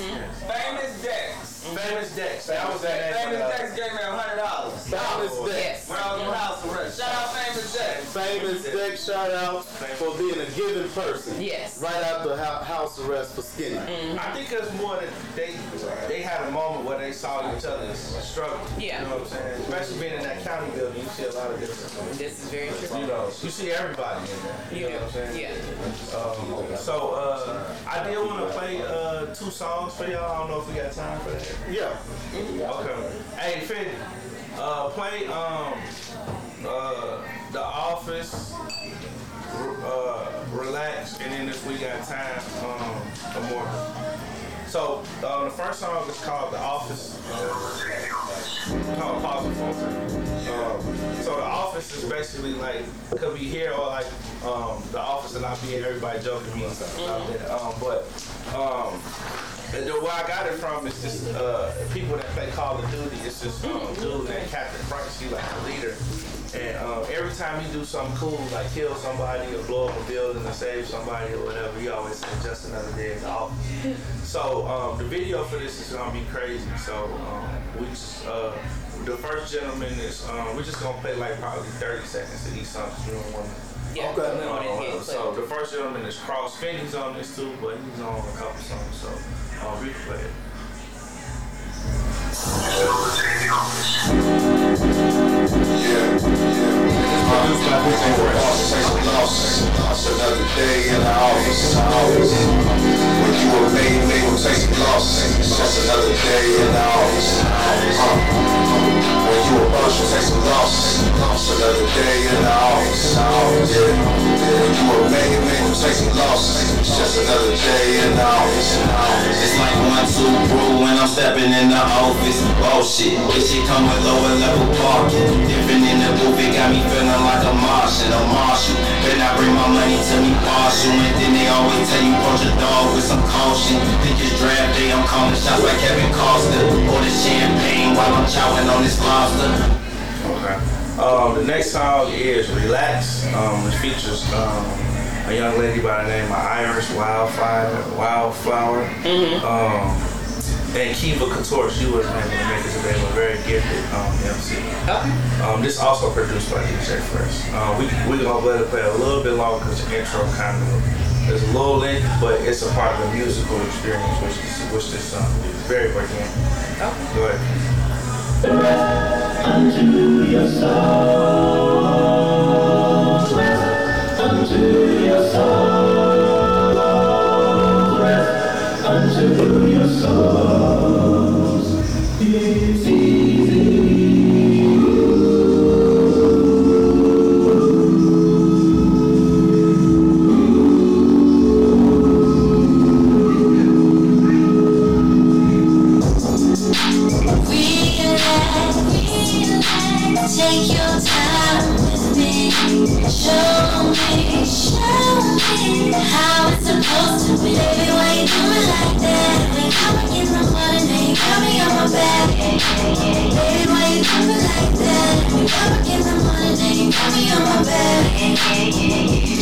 Famous Dex. Famous Dex. That was that. Famous Dex gave me a hundred dollars. Famous Dex. Yes. When I was on house arrest. Shout out Famous Dex. Famous Dex shout out for being a giving person. Yes. Right after house arrest for skinny. I think it's more that they they had a moment where they saw each other's struggle. Yeah. You know what I'm saying? Especially being in that county building, you see a lot of different. This is very true. You know, you see everybody in there. You You know what I'm saying? Yeah. Um, so uh, I did want to play uh, two songs for y'all. I don't know if we got time for that. Yeah. Okay. Hey, Finn, uh, play um, uh, The Office, uh, Relax, and then if we got time, um, more. So uh, the first song is called The Office. Uh, Pause. Um, so the office is basically like could be here or like um, the office and not being everybody joking me and stuff. Um, but um, then where I got it from is just uh, people that play Call of Duty. It's this um, dude named Captain Price. He like the leader. And um, every time he do something cool, like kill somebody or blow up a building or save somebody or whatever, he always say just another day in the office. So um, the video for this is gonna be crazy. So um, we just, uh, the first gentleman is um, we're just gonna play like probably 30 seconds of each song. 'cause We don't want to. Yeah, we don't want it to Uh, get so the first gentleman is Cross Finney's on this too, but he's on a couple songs. So uh, we can play it. Another day in the office. When you were made, they will take losses. Just another day in the office. Uh, When you were bust, you take some losses. It's another day in the office. Yeah. When you were made, they will take some losses. Just another day in the office. It's like one, two, brew when I'm stepping in the office. Oh shit, this shit come with lower level parking. Different in the booth, it got me feeling like a Martian, a Marshall. Better not bring my money to me partial. And then they always tell you approach a dog with some caution. Think it's draft day, I'm calling shots like Kevin Costner. Pour the champagne while I'm chowing on this lobster. Okay. Um, the next song is Relax, um, which features um, a young lady by the name of Iris Wildfire, Wildflower. Um, and Kiva Couture, she was able to make it today, a very gifted um, MC. Okay. Um, this also produced by DJ Fresh. Uh, we, we're going to let it play a little bit longer because the intro kind of is a little lengthy, but it's a part of the musical experience, which, is, which this song is um, very organic. Go ahead. Take Show me, show me how it's supposed to be. Baby, why you do me like that? When I'm in the morning, and you me on my back. Baby, why you do me like that? When I'm in the morning, and you me on my back.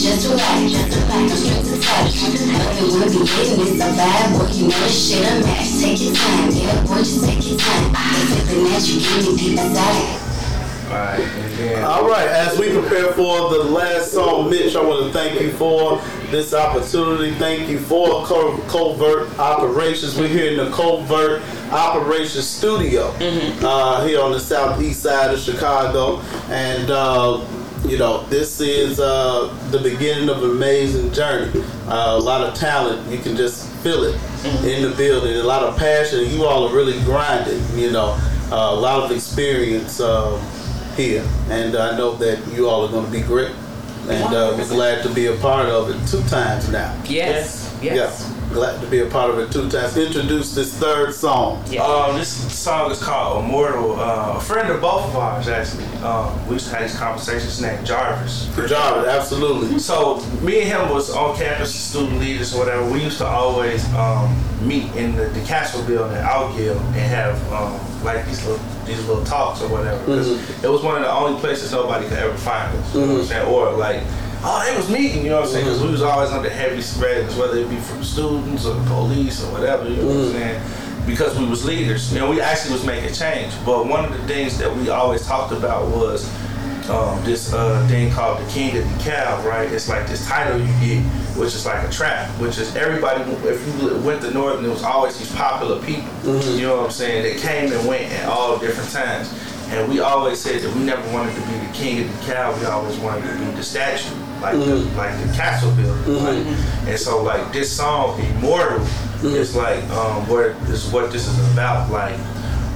Just relax, just relax, no strings attached. Know you wanna be getting this a bad boy, you know this shit a match. Take your time, yeah, boy, just take your time. The feeling that you give me deep inside. Alright, and then All right, as we prepare for the last song, Mitch, I want to thank you for this opportunity. Thank you for Co- Covert Operations. We're here in the Covert Operations Studio uh, here on the southeast side of Chicago. And, uh, you know, this is uh, the beginning of an amazing journey. Uh, a lot of talent, you can just feel it in the building. A lot of passion. You all are really grinding, you know, uh, a lot of experience. Um, here, and I know that you all are going to be great, and uh, we're glad to be a part of it two times now. Yes. Yes. Yeah, glad to be a part of it two times. Introduce this third song. Yeah. Um, this song is called Immortal. Uh, a friend of both of ours, actually. Um, we used to have these conversations. His name Jarvis. For Jarvis, absolutely. So me and him was on campus, student leaders or whatever. We used to always um, meet in the, the Castle building, Altgeld, and have um, like these little these little talks or whatever. Because it was one of the only places nobody could ever find us. You know what I'm saying? Or like. Oh, they was meeting, you know what I'm saying? Because we was always under heavy surveillance, whether it be from students or the police or whatever, you know what I'm saying? because we was leaders You know, we actually was making change. But one of the things that we always talked about was um, this uh, thing called the King of the Cow, right? It's like this title you get, which is like a trap, which is everybody. If you went to Northern, it was always these popular people. You know what I'm saying? They came and went at all different times. And we always said that we never wanted to be the king of the cow. We always wanted to be the statue, like the, like the castle building. Like, and so like this song, Immortal, is like um, what is what this is about. Like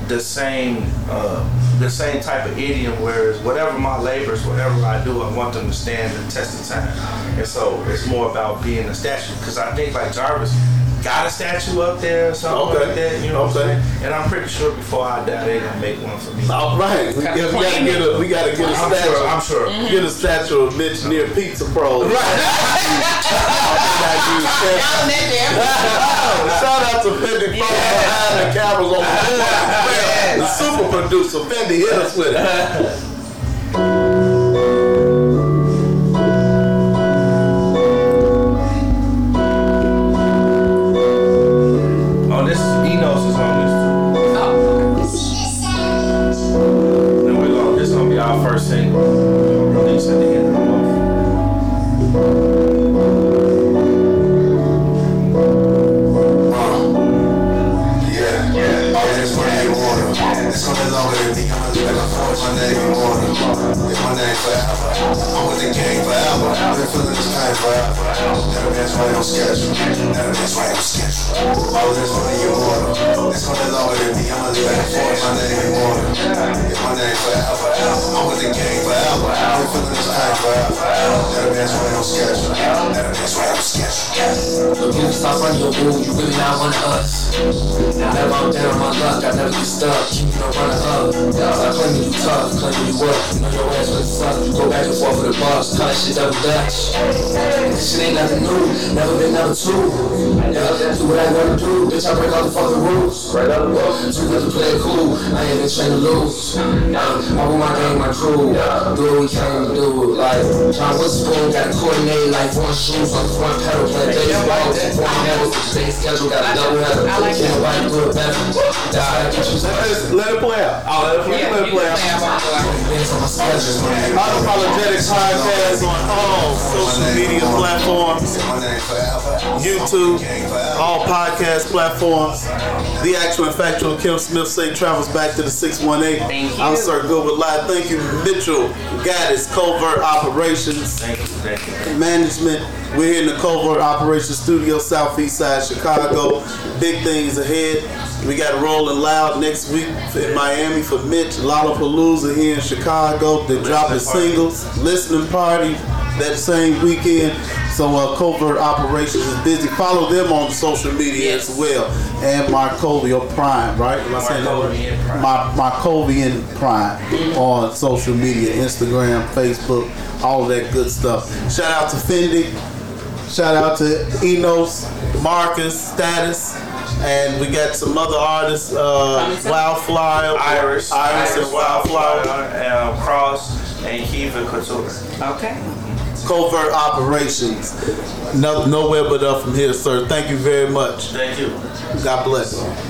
the same uh, the same type of idiom. Whereas whatever my labors, whatever I do, I want them to stand the test of time. And so it's more about being a statue. Because I think like Jarvis, got a statue up there or something Okay. like that. You know what I'm saying? And I'm pretty sure before I die, they're gonna make one for me. All right, we, got, we gotta get a we gotta get a I'm statue. sure, I'm sure. Mm-hmm. Get a statue of Mitch near Pizza Pro. Right. Shout out to Fendi Pro behind the cameras on the The super producer Fendi hit us with it. I ain't been trained to lose. Yeah, I want my gang, my crew. Do what we came to do. Like, John Witherspoon got to coordinate like one shoes on the front pedal, play baseball. One medals, big schedule, got a double header. Can't nobody do it better. I get you Let, let it play out. Oh, let it play, let it play out. Unapologetic podcast on all social media platforms, YouTube, all podcast platforms. The actual and factual Kim Smith say travels back to the 618. Thank you. I'm Sir Gilbert Live. Thank you, Mitchell Gaddis, Covert Operations Thank you. Management. We're here in the Covert Operations Studio, Southeast Side, Chicago. Big things ahead. We got a Rolling Loud next week in Miami for Mitch. Lollapalooza here in Chicago. They're dropping singles. Listening party that same weekend. So uh, Covert Operations is busy. Follow them on social media as well. And Markovia Prime, right? Am I saying that right? My Markovian Prime on social media, Instagram, Facebook, all that good stuff. Shout out to Fendi. Shout out to Enos, Marcus, Status, and we got some other artists, uh, Wildflower, Iris, Iris, and Wildflower. um, Cross, and Kiva Couture. Okay. Covert Operations. No, nowhere but up from here, sir. Thank you very much. Thank you. God bless.